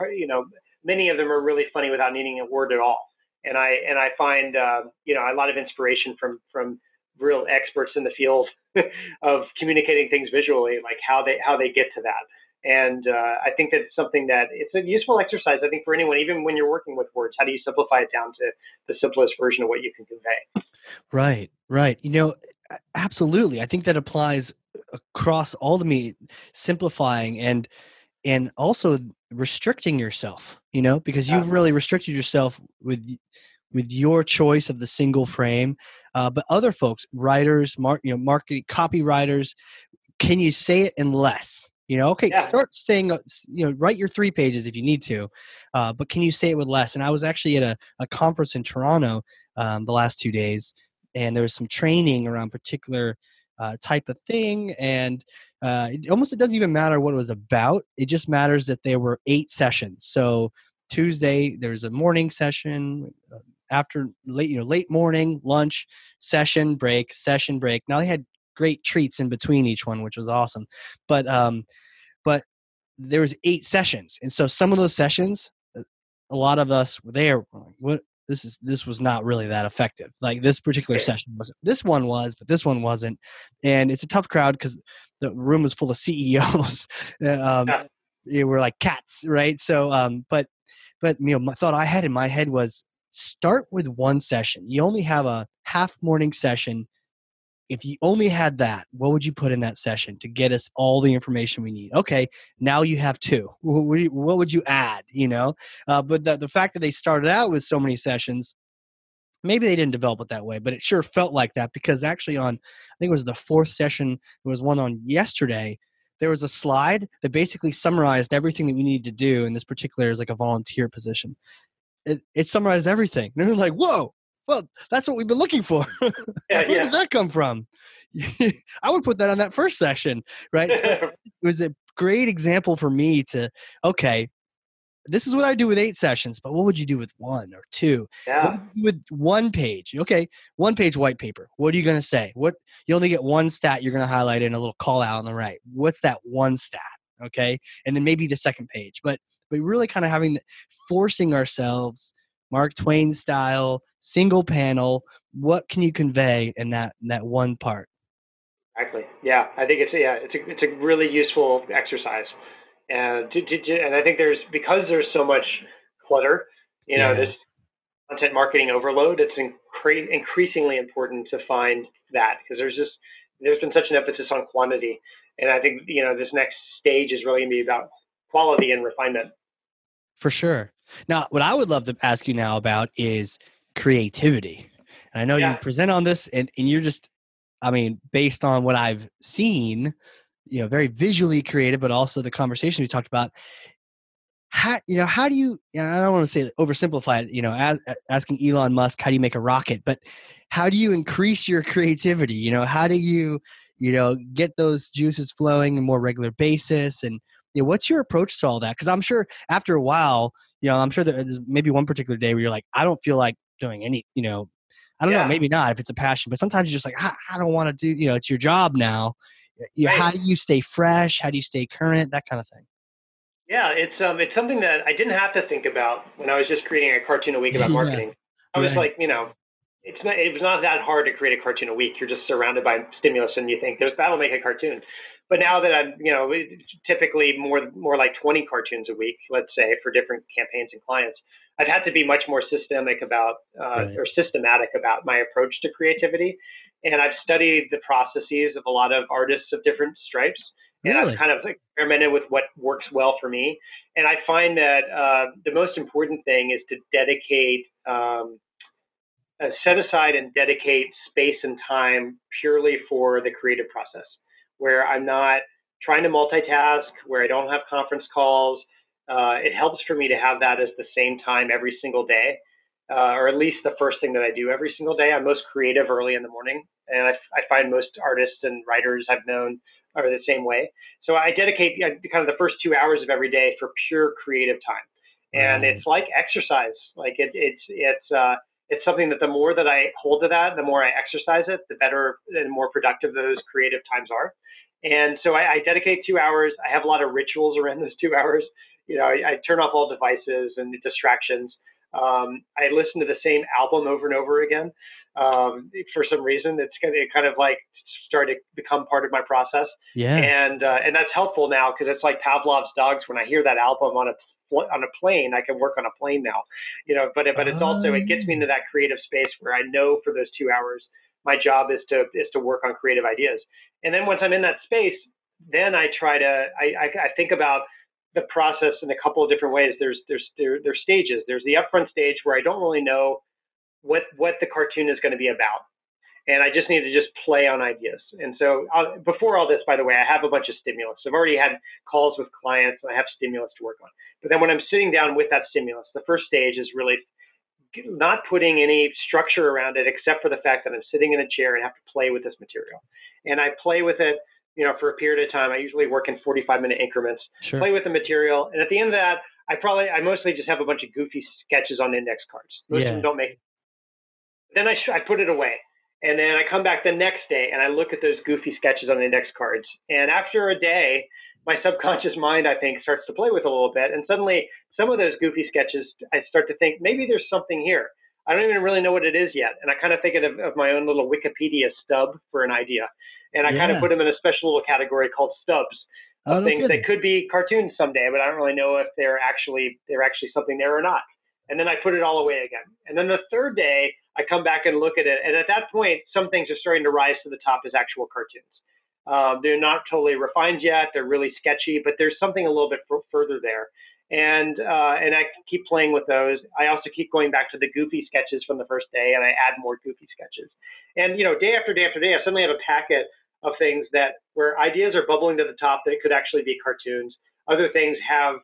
uh, you know, many of them are really funny without needing a word at all. And I and I find uh, you know a lot of inspiration from from real experts in the field of communicating things visually, like how they how they get to that. And uh, I think that's something that it's a useful exercise. I think for anyone, even when you're working with words, how do you simplify it down to the simplest version of what you can convey? Right, right. You know, absolutely. I think that applies across all the me simplifying and and also restricting yourself, you know, because you've really restricted yourself with with your choice of the single frame. Uh, but other folks, writers, mar- you know, marketing copywriters, can you say it in less? You know, okay, Yeah. start saying, uh, you know, write your three pages if you need to, uh, but can you say it with less? And I was actually at a, a conference in Toronto um, the last two days, and there was some training around particular uh, type of thing, and uh, it almost it doesn't even matter what it was about. It just matters that there were eight sessions. So Tuesday there's a morning session, uh, after late you know late morning lunch session break session break. Now they had great treats in between each one, which was awesome, but um, but there was eight sessions, and so some of those sessions, uh, a lot of us were there. we're like, What this is this was not really that effective. Like this particular session was this one was, but this one wasn't. And it's a tough crowd because the room was full of CEOs. uh, um, Yeah. you were like cats, right? So, um, but but you know, my thought I had in my head was start with one session. You only have a half morning session. If you only had that, what would you put in that session to get us all the information we need? Okay, now you have two. What would you, add? You know, uh, but the, the fact that they started out with so many sessions, maybe they didn't develop it that way, but it sure felt like that because actually on, I think it was the fourth session, there was one on yesterday. There was a slide that basically summarized everything that we needed to do, and this particular is like a volunteer position. It, it summarized everything. And they're like, "Whoa, well, that's what we've been looking for." Yeah, Where yeah. did that come from? I would put that on that first session, right? So it was a great example for me to okay this is what i do with eight sessions but what would you do with one or two yeah. would you do with one page okay one page white paper what are you going to say what you only get one stat you're going to highlight in a little call out on the right what's that one stat okay and then maybe the second page but but really kind of having forcing ourselves mark twain style single panel what can you convey in that in that one part Exactly. Yeah, I think it's yeah, it's a it's a really useful exercise, and to, to, to- and I think there's because there's so much clutter, you know, Yeah. this content marketing overload. It's incre- increasingly important to find that because there's just there's been such an emphasis on quantity, and I think you know this next stage is really going to be about quality and refinement. For sure. Now, what I would love to ask you now about is creativity. And I know you present on this and, and you're just I mean, based on what I've seen, you know, very visually creative, but also the conversation we talked about. How you know how do you? you know, I don't want to say oversimplify it. You know, as, asking Elon Musk how do you make a rocket, but how do you increase your creativity? You know, how do you you know get those juices flowing on a more regular basis and you know, what's your approach to all that because i'm sure after a while you know i'm sure there's maybe one particular day where you're like i don't feel like doing any you know i don't yeah. know maybe not if it's a passion but sometimes you're just like i, I don't want to do you know it's your job now you know, right. how do you stay fresh how do you stay current that kind of thing yeah it's um it's something that i didn't have to think about when i was just creating a cartoon a week about marketing yeah. i was right. like you know it's not it was not that hard to create a cartoon a week. You're just surrounded by stimulus and you think that'll make a cartoon. But now that I'm, you know, typically more more like 20 cartoons a week, let's say, for different campaigns and clients, I've had to be much more systemic about uh, right. or systematic about my approach to creativity. And I've studied the processes of a lot of artists of different stripes. And really? I've kind of experimented with what works well for me. And I find that uh, the most important thing is to dedicate um, uh, set aside and dedicate space and time purely for the creative process, where I'm not trying to multitask, where I don't have conference calls. Uh, it helps for me to have that as the same time every single day, uh, or at least the first thing that I do every single day. I'm most creative early in the morning, and I, I find most artists and writers I've known are the same way. So I dedicate kind of the first two hours of every day for pure creative time, and it's like exercise. Like it, it's it's uh, it's something that the more that I hold to that, the more I exercise it, the better and more productive those creative times are. And so I, I dedicate two hours. I have a lot of rituals around those two hours. You know, I, I turn off all devices and distractions. Um, I listen to the same album over and over again. Um, for some reason, it's kind of, it kind of like started to become part of my process. Yeah. And uh, and that's helpful now because it's like Pavlov's dogs. When I hear that album on a on a plane. I can work on a plane now, you know. But but it's also it gets me into ah. that creative space where I know for those two hours my job is to is to work on creative ideas. And then once I'm in that space, then I try to I I, I think about the process in a couple of different ways. There's there's there, there's stages. There's the upfront stage where I don't really know what what the cartoon is going to be about and I just need to just play on ideas. And so I'll, before all this, by the way, I have a bunch of stimulus. I've already had calls with clients and I have stimulus to work on. But then when I'm sitting down with that stimulus, the first stage is really not putting any structure around it except for the fact that I'm sitting in a chair and have to play with this material. And I play with it, you know, for a period of time. I usually work in 45 minute increments, sure. play with the material. And at the end of that, I probably, I mostly just have a bunch of goofy sketches on index cards. Most yeah. of them don't make. Then I, sh- I put it away and then I come back the next day and I look at those goofy sketches on the index cards. And after a day, my subconscious mind, I think, starts to play with a little bit. And suddenly, some of those goofy sketches, I start to think maybe there's something here. I don't even really know what it is yet. And I kind of think of, of my own little Wikipedia stub for an idea. And I yeah. kind of put them in a special little category called stubs. Of oh, things that could be cartoons someday, but I don't really know if they're actually they're actually something there or not. And then I put it all away again. And then the third day, I come back and look at it, and at that point, some things are starting to rise to the top as actual cartoons. Um, they're not totally refined yet; they're really sketchy, but there's something a little bit f- further there. And uh, and I keep playing with those. I also keep going back to the goofy sketches from the first day, and I add more goofy sketches. And you know, day after day after day, I suddenly have a packet of things that where ideas are bubbling to the top that could actually be cartoons. Other things have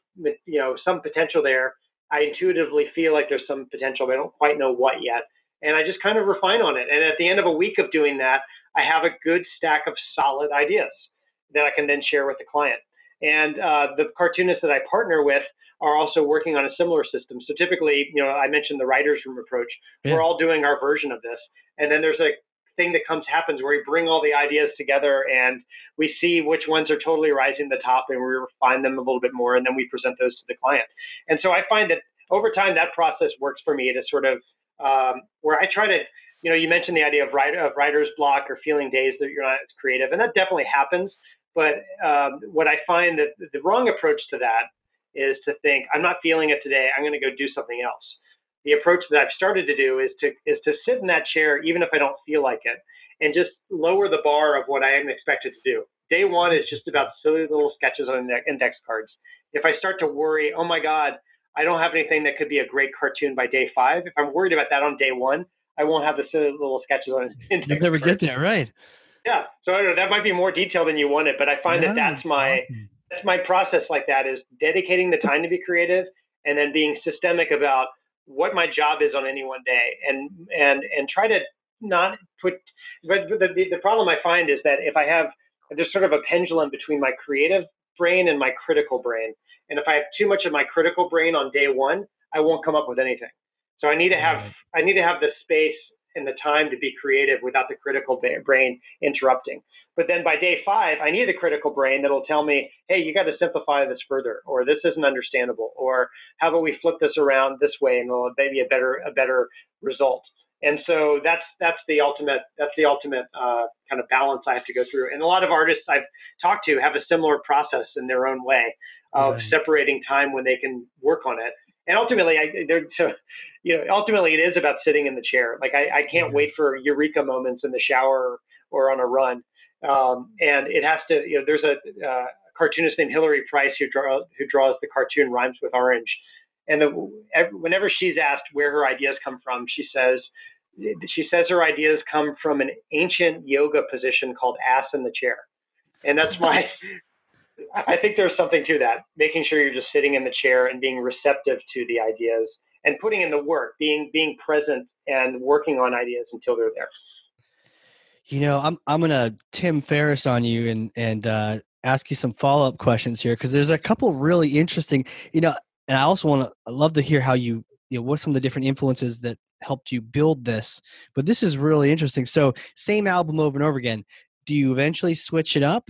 you know some potential there. I intuitively feel like there's some potential, but I don't quite know what yet and I just kind of refine on it. And at the end of a week of doing that, I have a good stack of solid ideas that I can then share with the client. And uh, the cartoonists that I partner with are also working on a similar system. So typically, you know, I mentioned the writers' room approach. Yeah. We're all doing our version of this, and then there's a thing that comes happens where we bring all the ideas together and we see which ones are totally rising to the top, and we refine them a little bit more, and then we present those to the client. And so I find that over time, that process works for me to sort of um, where I try to, you know, you mentioned the idea of, writer, of writer's block or feeling days that you're not as creative, and that definitely happens. But um, what I find that the wrong approach to that is to think, I'm not feeling it today. I'm going to go do something else. The approach that I've started to do is to is to sit in that chair even if I don't feel like it, and just lower the bar of what I am expected to do. Day one is just about silly little sketches on index cards. If I start to worry, oh my God, I don't have anything that could be a great cartoon by day five. If I'm worried about that on day one, I won't have the silly little sketches on. You'll never get there, right? Yeah. So I don't know, that might be more detail than you wanted, but I find that that's my awesome. that's my process like that is dedicating the time to be creative and then being systemic about what my job is on any one day and and and try to not put but the, the, the problem I find is that if I have there's sort of a pendulum between my creative brain and my critical brain. And if I have too much of my critical brain on day one, I won't come up with anything. So I need to have I need to have the space and the time to be creative without the critical brain interrupting. But then by day five, I need the critical brain that'll tell me, hey, you got to simplify this further, or this isn't understandable, or how about we flip this around this way and it'll maybe a better a better result. And so that's that's the ultimate that's the ultimate uh, kind of balance I have to go through. And a lot of artists I've talked to have a similar process in their own way of right. separating time when they can work on it. And ultimately, I, they're so, you know, ultimately it is about sitting in the chair. Like I, I can't wait for eureka moments in the shower or on a run. Um, and it has to, you know, there's a uh, cartoonist named Hilary Price who draws who draws the cartoon rhymes with orange. And the, whenever she's asked where her ideas come from, she says she says her ideas come from an ancient yoga position called ass in the chair, and that's why I think there's something to that. Making sure you're just sitting in the chair and being receptive to the ideas and putting in the work, being being present and working on ideas until they're there. You know, I'm I'm gonna Tim Ferriss on you and and uh, ask you some follow up questions here because there's a couple really interesting. You know, and I also want to love to hear how you you know what some of the different influences that helped you build this. But this is really interesting. So same album over and over again. Do you eventually switch it up?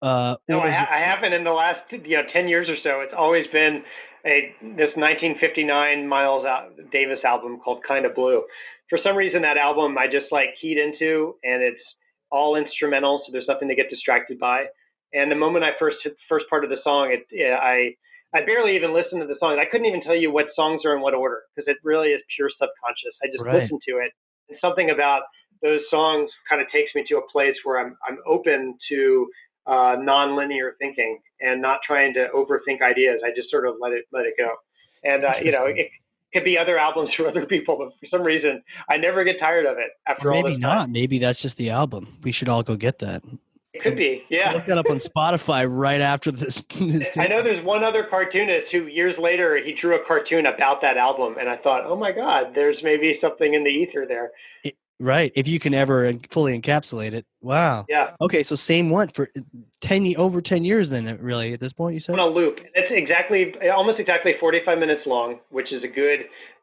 Uh, no, I, ha- I haven't in the last you know ten years or so. It's always been a this 1959 Miles Davis album called Kind of Blue. For some reason, that album I just like keyed into, and it's all instrumental, so there's nothing to get distracted by. And the moment I first hit the first part of the song, it, it I I barely even listened to the song. I couldn't even tell you what songs are in what order because it really is pure subconscious. I just right. listen to it. And something about those songs kind of takes me to a place where I'm I'm open to uh, non-linear thinking and not trying to overthink ideas. I just sort of let it let it go. And uh, you know, it, could be other albums for other people, but for some reason, I never get tired of it after or all maybe not. Maybe that's just the album. We should all go get that. It could be, yeah. Look that up on Spotify right after this. this I know there's one other cartoonist who years later he drew a cartoon about that album, and I thought, oh my god, there's maybe something in the ether there. It, right, if you can ever fully encapsulate it. Wow. Yeah. Okay, so same one for ten over ten years. Then really at this point, you said on a loop. It's exactly almost exactly 45 minutes long, which is a good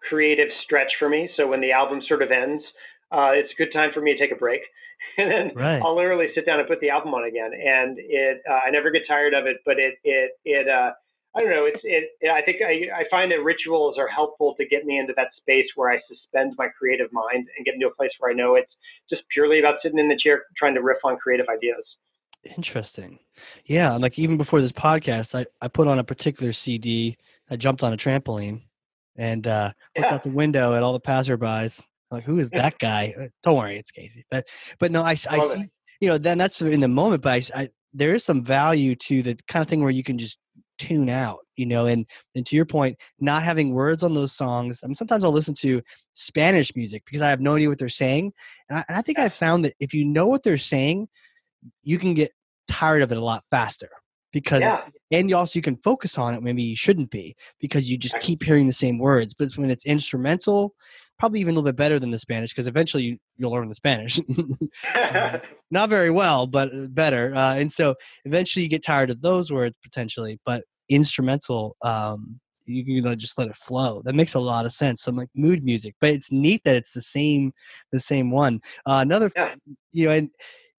creative stretch for me. So when the album sort of ends, uh, it's a good time for me to take a break. and then right. I'll literally sit down and put the album on again. And it, uh, I never get tired of it, but it, it, it, uh, I don't know. It's, it, I think I, I find that rituals are helpful to get me into that space where I suspend my creative mind and get into a place where I know it's just purely about sitting in the chair trying to riff on creative ideas. Interesting. Yeah. Like even before this podcast, I, I put on a particular CD. I jumped on a trampoline and uh, looked yeah. out the window at all the passerbys like, who is that guy? Uh, don't worry, it's Casey. But but no, I, I see. You know, then that's in the moment. But I, I, there is some value to the kind of thing where you can just tune out. You know, and and to your point, not having words on those songs. I mean, sometimes I'll listen to Spanish music because I have no idea what they're saying. And I, and I think I found that if you know what they're saying, you can get tired of it a lot faster because yeah. and you also you can focus on it maybe you shouldn't be because you just keep hearing the same words but when it's instrumental probably even a little bit better than the Spanish because eventually you, you'll learn the Spanish. um, not very well, but uh, better. Uh, and so eventually you get tired of those words potentially, but instrumental, um, you can you know, just let it flow. That makes a lot of sense. So I'm like mood music, but it's neat that it's the same, the same one. Uh, another, yeah. you know, and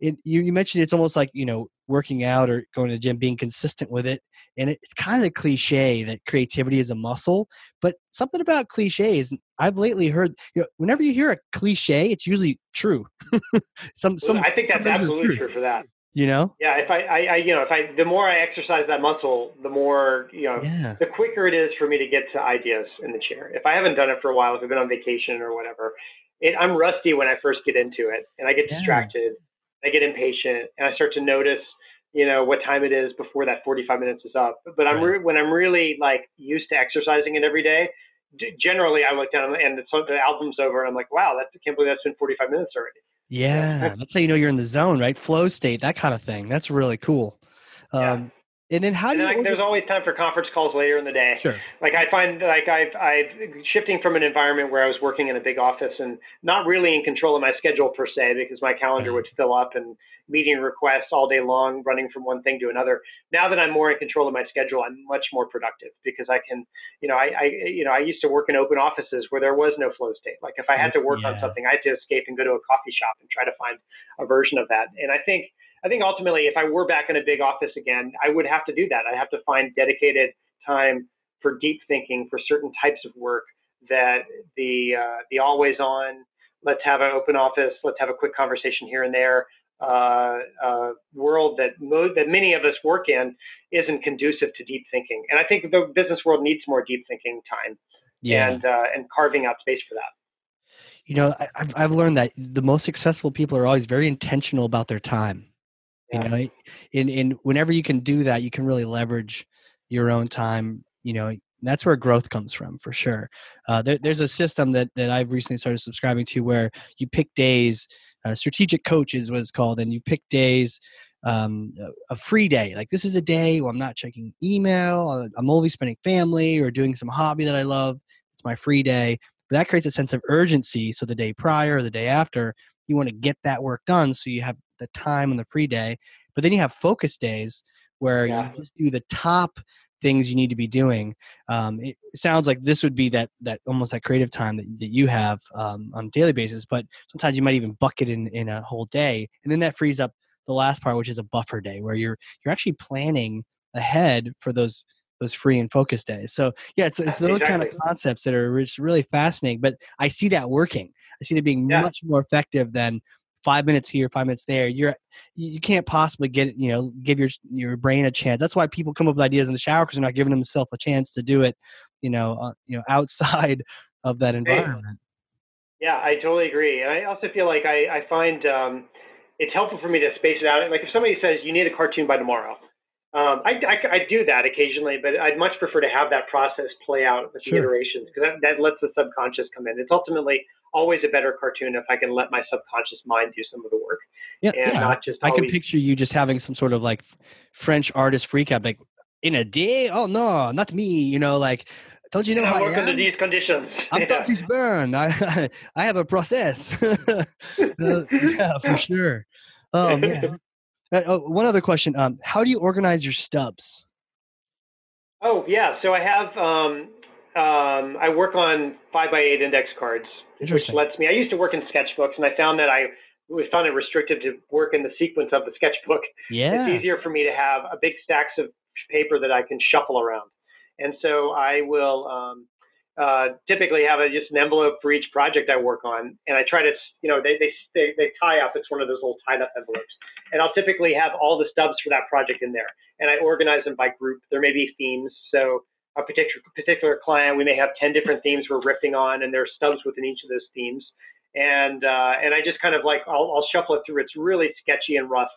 it, you, you mentioned it's almost like, you know, working out or going to the gym, being consistent with it and it's kind of a cliche that creativity is a muscle but something about cliches i've lately heard you know whenever you hear a cliche it's usually true some some i think that's absolutely true. for that you know yeah if I, I, I you know if i the more i exercise that muscle the more you know yeah. the quicker it is for me to get to ideas in the chair if i haven't done it for a while if i've been on vacation or whatever it, i'm rusty when i first get into it and i get yeah. distracted i get impatient and i start to notice you know what time it is before that 45 minutes is up. But I'm re- when I'm really like used to exercising it every day. D- generally, I look down and the, the album's over, and I'm like, wow, that's I can't believe that's been 45 minutes already. Yeah, that's how you know you're in the zone, right? Flow state, that kind of thing. That's really cool. Um, yeah. And then how and do you? Then, like, there's always time for conference calls later in the day. Sure. Like I find like I've I've shifting from an environment where I was working in a big office and not really in control of my schedule per se because my calendar would fill up and meeting requests all day long, running from one thing to another. Now that I'm more in control of my schedule, I'm much more productive because I can, you know, I, I you know I used to work in open offices where there was no flow state. Like if I had to work yeah. on something, I had to escape and go to a coffee shop and try to find a version of that. And I think I think ultimately, if I were back in a big office again, I would have to do that. I have to find dedicated time for deep thinking for certain types of work that the uh, the always on. Let's have an open office. Let's have a quick conversation here and there. Uh, uh, world that mo- that many of us work in isn't conducive to deep thinking, and I think the business world needs more deep thinking time, yeah. and uh, and carving out space for that. You know, I, I've I've learned that the most successful people are always very intentional about their time. You know, in in whenever you can do that, you can really leverage your own time. You know, that's where growth comes from for sure. Uh, there, there's a system that that I've recently started subscribing to where you pick days. Uh, strategic coach is what it's called, and you pick days. Um, a free day, like this is a day where I'm not checking email. Uh, I'm only spending family or doing some hobby that I love. It's my free day. But that creates a sense of urgency. So the day prior or the day after, you want to get that work done so you have the time on the free day. But then you have focus days where yeah. you just do the top things you need to be doing. Um, it sounds like this would be that that almost that creative time that, that you have um, on a daily basis. But sometimes you might even bucket in in a whole day, and then that frees up the last part, which is a buffer day, where you're you're actually planning ahead for those those free and focus days. So yeah, it's it's those exactly. kind of concepts that are just really fascinating. But I see that working. I see that being yeah. much more effective than five minutes here, five minutes there. You're you can't possibly get you know give your your brain a chance. That's why people come up with ideas in the shower because they're not giving themselves a chance to do it. You know, uh, you know, outside of that environment. Yeah, I totally agree. And I also feel like I, I find um, it's helpful for me to space it out. Like if somebody says you need a cartoon by tomorrow, um, I, I, I, do that occasionally, but I'd much prefer to have that process play out with sure. the iterations because that, that lets the subconscious come in. It's ultimately always a better cartoon if I can let my subconscious mind do some of the work. Yeah, and yeah. not just. I always... can picture you just having some sort of like French artist freak out, like in a day. Oh no, not me. You know, like don't you know I how work I under these conditions. I'm yeah. Dr. Burn. I I have a process. uh, yeah, for sure. Oh man. Uh, oh, one other question. Um, how do you organize your stubs? Oh yeah, so I have um, um, I work on five by eight index cards, which lets me. I used to work in sketchbooks, and I found that I was found it restrictive to work in the sequence of the sketchbook. Yeah, it's easier for me to have a big stacks of paper that I can shuffle around, and so I will um, uh, typically have a, just an envelope for each project I work on, and I try to, you know, they they they, they tie up. It's one of those little tied up envelopes, and I'll typically have all the stubs for that project in there, and I organize them by group. There may be themes, so a particular particular client, we may have 10 different themes we're riffing on, and there are stubs within each of those themes. And uh, and I just kind of like I'll, I'll shuffle it through. It's really sketchy and rough.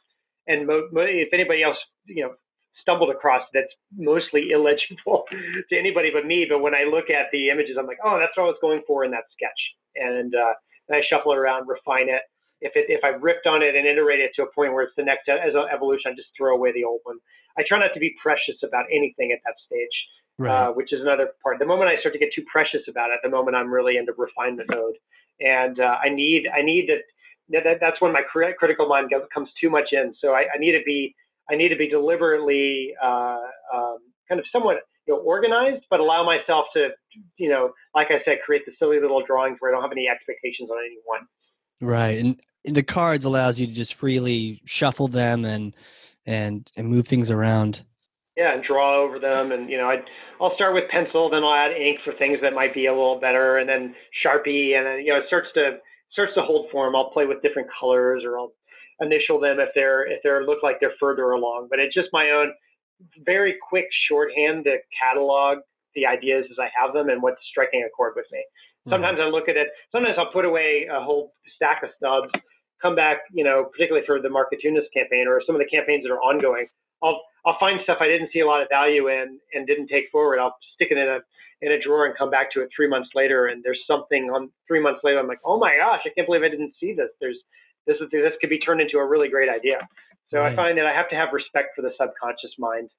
And mo- mo- if anybody else, you know, stumbled across that's mostly illegible to anybody but me. But when I look at the images, I'm like, oh, that's what I was going for in that sketch. And, uh, and I shuffle it around, refine it. If it if I ripped on it and iterate it to a point where it's the next as an evolution, I just throw away the old one. I try not to be precious about anything at that stage right. uh, which is another part. The moment I start to get too precious about it, the moment I'm really into refinement mode, and uh, I need I need to. That, that's when my critical mind comes too much in. So I, I need to be I need to be deliberately uh, um, kind of somewhat you know, organized, but allow myself to, you know, like I said, create the silly little drawings where I don't have any expectations on anyone. Right, and the cards allows you to just freely shuffle them and and and move things around yeah, and draw over them. And you know, i i'll start with pencil, then I'll add ink for things that might be a little better, and then Sharpie, and then you know, it starts to starts to hold form. I'll play with different colors, or I'll initial them if they're if they look like they're further along. But it's just my own very quick shorthand to catalog the ideas as I have them and what's striking a chord with me. Mm-hmm. Sometimes I look at it. Sometimes I'll put away a whole stack of stubs, come back, you know, particularly for the Marketoonist campaign or some of the campaigns that are ongoing. I'll I'll find stuff I didn't see a lot of value in and didn't take forward. I'll stick it in a in a drawer and come back to it three months later, and there's something on three months later. I'm like, oh my gosh, I can't believe I didn't see this. There's this is this could be turned into a really great idea. So Right. I find that I have to have respect for the subconscious mind,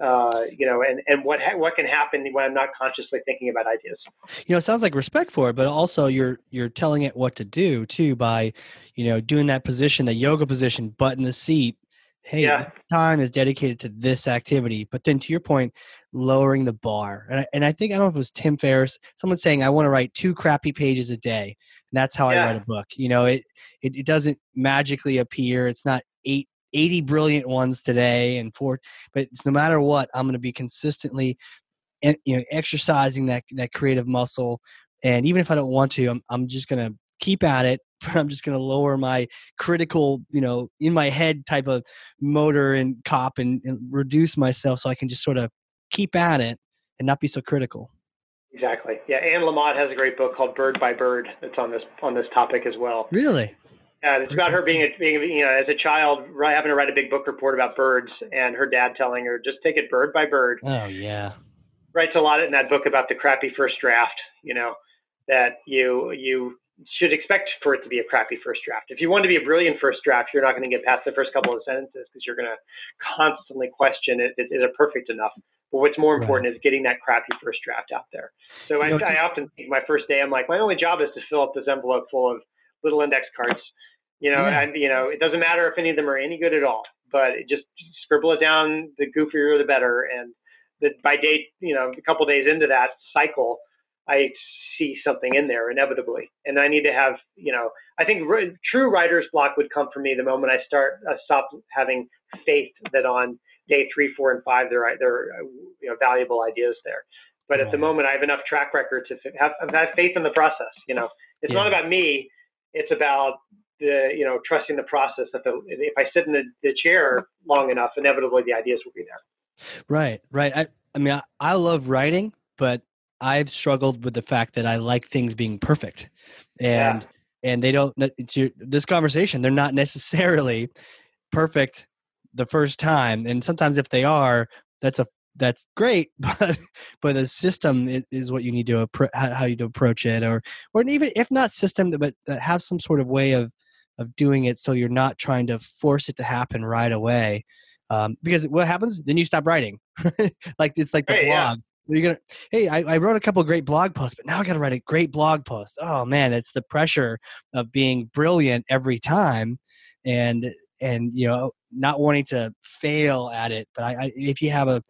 uh, you know, and and what ha- what can happen when I'm not consciously thinking about ideas. you know it sounds like respect for it but also you're you're telling it what to do too by you know doing that position that yoga position butt in the seat. Hey Yeah. time is dedicated to this activity. But then to your point lowering the bar. And I, and I think i don't know if it was tim ferriss someone saying i want to write two crappy pages a day. And that's how i write a book. You know it, it it doesn't magically appear. It's not eight 80 brilliant ones today and four but it's no matter what i'm going to be consistently you know exercising that that creative muscle and even if i don't want to i'm, I'm just going to keep at it but i'm just going to lower my critical you know in my head type of motor and cop and, and reduce myself so i can just sort of keep at it and not be so critical Exactly. Yeah, Anne Lamott has a great book called Bird by Bird that's on this on this topic as well. really And it's about her being a, being you know as a child having to write a big book report about birds, and her dad telling her just take it bird by bird. oh yeah Writes a lot in that book about the crappy first draft. You know that you you should expect for it to be a crappy first draft. If you want to be a brilliant first draft, you're not going to get past the first couple of sentences because you're going to constantly question it. Is, is it perfect enough? But what's more Right. important is getting that crappy first draft out there. So You know, I, I often think my first day, I'm like, my only job is to fill up this envelope full of little index cards. You know, Yeah. and you know, it doesn't matter if any of them are any good at all, but it just scribble it down. The goofier, the better. And that by date, you know, a couple days into that cycle, I see something in there inevitably, and I need to have, you know, I think true writer's block would come for me the moment I start uh, stop having faith that on day three, four, and five there are there are you know valuable ideas there. But at the moment, I have enough track record to f- have, have faith in the process. You know, it's not about me; it's about the you know trusting the process. That the if I sit in the, the chair long enough, inevitably the ideas will be there. Right, right. I, I mean, I, I love writing, but I've struggled with the fact that I like things being perfect, Yeah. and and they don't. To this conversation, they're not necessarily perfect the first time, and sometimes if they are, that's a that's great, but but the system is, is what you need to appro- how, you to approach it, or or even if not system, but that have some sort of way of of doing it so you're not trying to force it to happen right away um, because what happens? Then you stop writing. Like it's like the yeah. blog. You're gonna hey I, I wrote a couple of great blog posts but now i gotta write a great blog post. Oh man it's the pressure of being brilliant every time and and you know not wanting to fail at it but i, I if you have a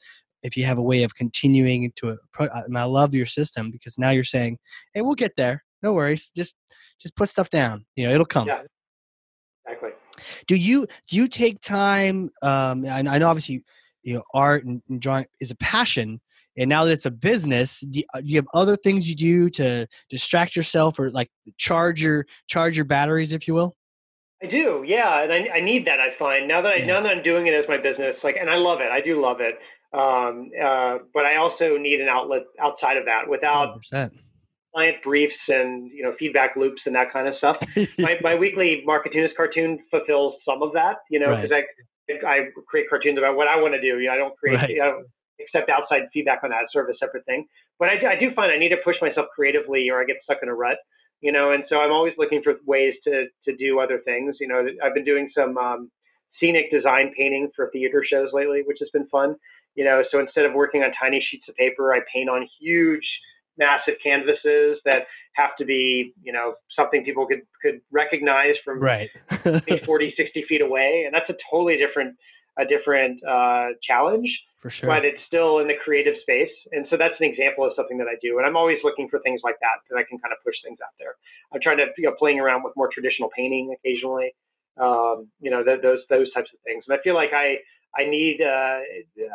if you have a way of continuing to I, I love your system because now you're saying hey we'll get there. No worries. Just just put stuff down. You know it'll come. Yeah. Do you do you take time um i, I know obviously you know art and, and drawing is a passion and now that it's a business do you, do you have other things you do to distract yourself or like charge your charge your batteries if you will I do, yeah, and I, I need that. I find now that I Yeah. now that I'm doing it as my business, like, and I love it. I do love it, um, uh, but I also need an outlet outside of that. Without 100%. Client briefs and you know feedback loops and that kind of stuff, my, my weekly Marketoonist cartoon fulfills some of that. You know, because I I create cartoons about what I want to do. You know, I don't create. Right. You know, accept outside feedback on that. It's sort of a separate thing. But I do, I do find I need to push myself creatively, or I get stuck in a rut you know and so i'm always looking for ways to to do other things you know i've been doing some um, scenic design painting for theater shows lately which has been fun you know so instead of working on tiny sheets of paper i paint on huge massive canvases that have to be you know something people could could recognize from right 40 60 feet away and that's a totally different a different uh, challenge for sure but it's still in the creative space. And so that's an example of something that I do. And I'm always looking for things like that that I can kind of push things out there. I'm trying to, you know, playing around with more traditional painting occasionally, um, you know, th- those, those types of things. And I feel like I, I need, uh,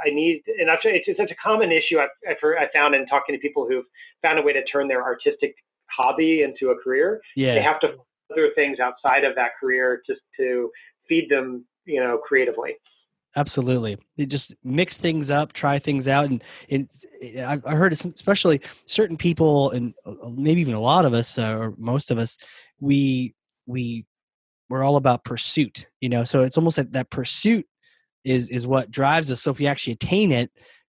I need, and I've, it's, it's a common issue I've, I've heard, I found in talking to people who've found a way to turn their artistic hobby into a career. yeah They have to find other things outside of that career just to feed them, you know, creatively. Absolutely. You just mix things up, try things out, and it's, I've heard, especially certain people, and uh, maybe even a lot of us, uh, or most of us, we we we're all about pursuit. You know, so it's almost like that pursuit is is what drives us. So if we actually attain it,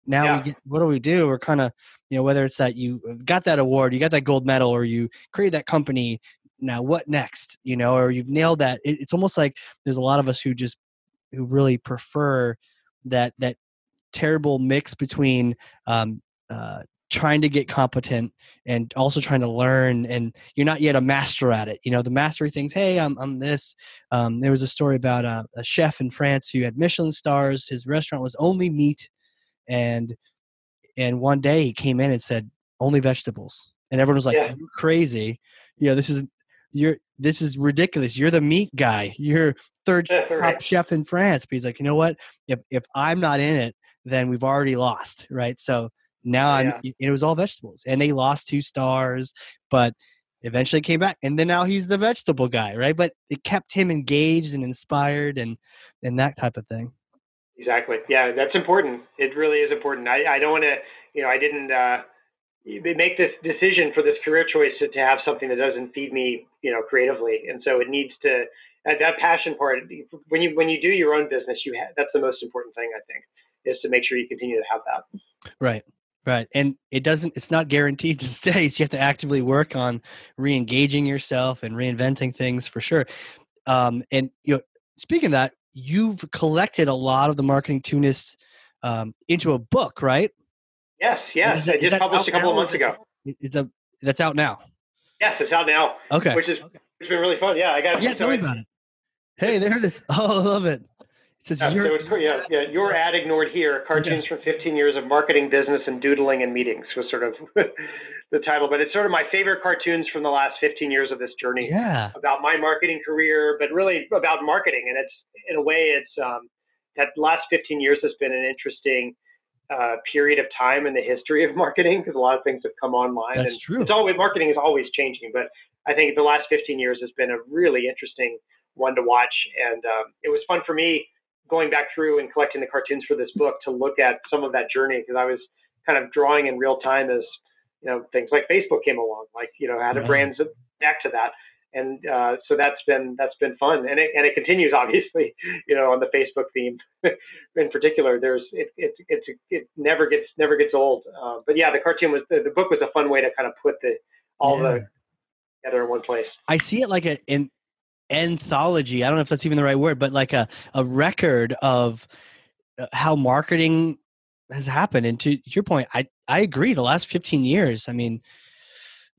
now Yeah. we get what do we do? We're kind of you know whether it's that you got that award, you got that gold medal, or you created that company. now what next you know or you've nailed that it, it's almost like there's a lot of us who just who really prefer that that terrible mix between um, uh, trying to get competent and also trying to learn and you're not yet a master at it. You know the mastery things hey i'm, I'm this. Um, there was a story about a, a, chef in france who had michelin stars. His restaurant was only meat and and one day he came in and said only vegetables. And everyone was like yeah. you crazy. You know this is you're this is ridiculous. You're the meat guy. You're third top chef in france. But he's like you know what? If if i'm not in it then we've already lost right? So now I'm, yeah. it was all vegetables, and they lost two stars, but eventually came back, and then now he's the vegetable guy, right? But it kept him engaged and inspired, and and that type of thing. Exactly. Yeah, that's important. It really is important. I, I don't want to, you know, I didn't uh, make this decision for this career choice to, to have something that doesn't feed me, you know, creatively, and so it needs to that, that passion part. When you when you do your own business, you have, that's the most important thing I think is to make sure you continue to have that. Right. Right. And it doesn't, it's not guaranteed to stay. So you have to actively work on re engaging yourself and reinventing things for sure. Um, and, you know, speaking of that, you've collected a lot of the Marketoonists um, into a book, right? Yes. Yes. That, I just published a couple of months ago. It's a, that's out now. Yes. It's out now. Okay. Which is, okay. it's been really fun. Yeah. I got Yeah. Tell me about it. Hey, there it is. Oh, I love it. It says yeah, so yeah, yeah, your ad ignored here. Cartoons yeah. from 15 years of marketing, business, and doodling and meetings was sort of the title. But it's sort of my favorite cartoons from the last 15 years of this journey. Yeah. About my marketing career, but really about marketing. And it's in a way, it's um, that last 15 years has been an interesting uh, period of time in the history of marketing because a lot of things have come online. That's and true. It's always marketing is always changing, but I think the last 15 years has been a really interesting one to watch, and um, it was fun for me going back through and collecting the cartoons for this book to look at some of that journey because I was kind of drawing in real time as you know things like Facebook came along, like you know how to brand back to that, and uh, so that's been that's been fun, and it and it continues obviously, you know, on the Facebook theme in particular. There's it it it's it never gets never gets old, uh, but yeah, the cartoon was the, the book was a fun way to kind of put the all yeah. the together in one place. I see it like a in anthology. I don't know if that's even the right word, but like a, a record of uh, how marketing has happened. And to your point, I, I agree. The last 15 years, I mean,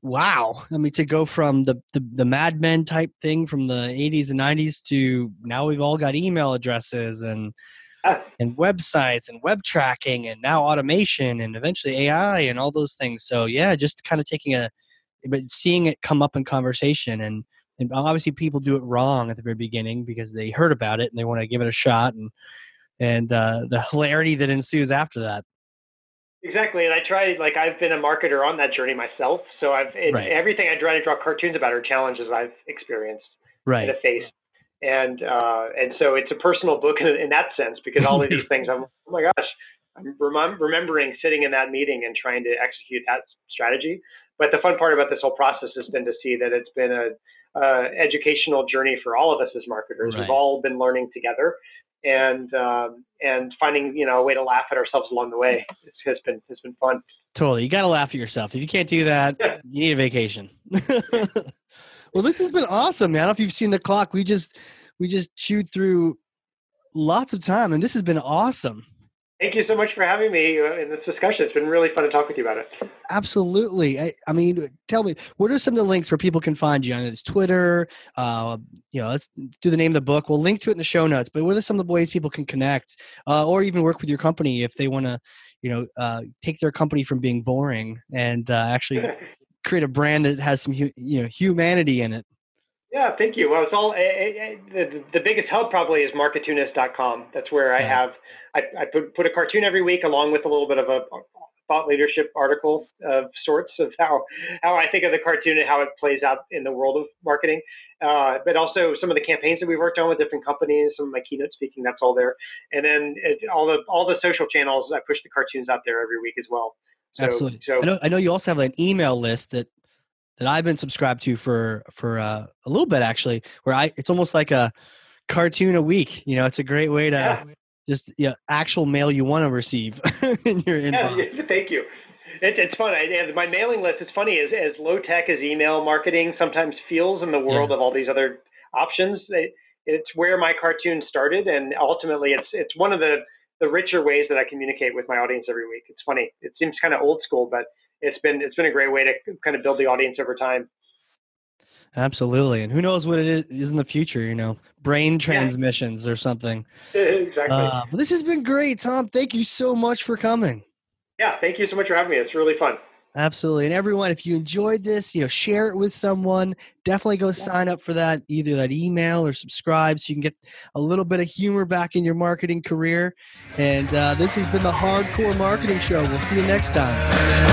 wow. I mean, to go from the, the, the Mad Men type thing from the 80s and 90s to now we've all got email addresses and, and websites and web tracking and now automation and eventually AI and all those things. So yeah, just kind of taking a, but seeing it come up in conversation and and obviously people do it wrong at the very beginning because they heard about it and they want to give it a shot and and uh, the hilarity that ensues after that. Exactly and i try like i've been a marketer on that journey myself so i've right. everything i try to draw cartoons about are challenges i've experienced right. in a face and uh, and so it's a personal book in, in that sense because all of these things i'm oh my gosh i'm rem- remembering sitting in that meeting and trying to execute that strategy. But the fun part about this whole process has been to see that it's been a uh, educational journey for all of us as marketers. Right. We've all been learning together, and um, and finding you know a way to laugh at ourselves along the way it's, has been has been fun. Totally, you got to laugh at yourself. If you can't do that, yeah. you need a vacation. well, this has been awesome, man. I don't know if you've seen the clock. We just we just chewed through lots of time, and this has been awesome. Thank you so much for having me uh, in this discussion. It's been really fun to talk with you about it. Absolutely. I, I mean, tell me, what are some of the links where people can find you? on it's Twitter. Uh, you know, let's do the name of the book. We'll link to it in the show notes. But what are some of the ways people can connect, uh, or even work with your company if they want to, you know, uh, take their company from being boring and uh, actually create a brand that has some, you know, humanity in it? Yeah, thank you. Well, it's all uh, the, the biggest hub probably is marketoonist.com. That's where I have I, I put put a cartoon every week along with a little bit of a thought leadership article of sorts of how how I think of the cartoon and how it plays out in the world of marketing. Uh, but also some of the campaigns that we've worked on with different companies, some of my keynote speaking, that's all there. And then it, all the all the social channels, I push the cartoons out there every week as well. So, Absolutely. So, I know I know you also have an email list that that I've been subscribed to for for uh, a little bit actually, where I it's almost like a cartoon a week. You know, it's a great way to yeah. just you know, actual mail you want to receive in your inbox. Yeah, thank you. It, it's fun. I, my mailing list is funny. As, as low tech as email marketing sometimes feels in the world yeah. of all these other options, it, it's where my cartoon started, and ultimately, it's it's one of the the richer ways that I communicate with my audience every week. It's funny. It seems kind of old school, but it's been it's been a great way to kind of build the audience over time. Absolutely, and who knows what it is in the future? You know, brain transmissions yeah. or something. Exactly. Uh, this has been great, Tom. Thank you so much for coming. Yeah, thank you so much for having me. It's really fun. Absolutely. And everyone, if you enjoyed this, you know, share it with someone. Definitely go sign up for that, either that email or subscribe so you can get a little bit of humor back in your marketing career. And uh, this has been the Hard Corps Marketing Show. We'll see you next time.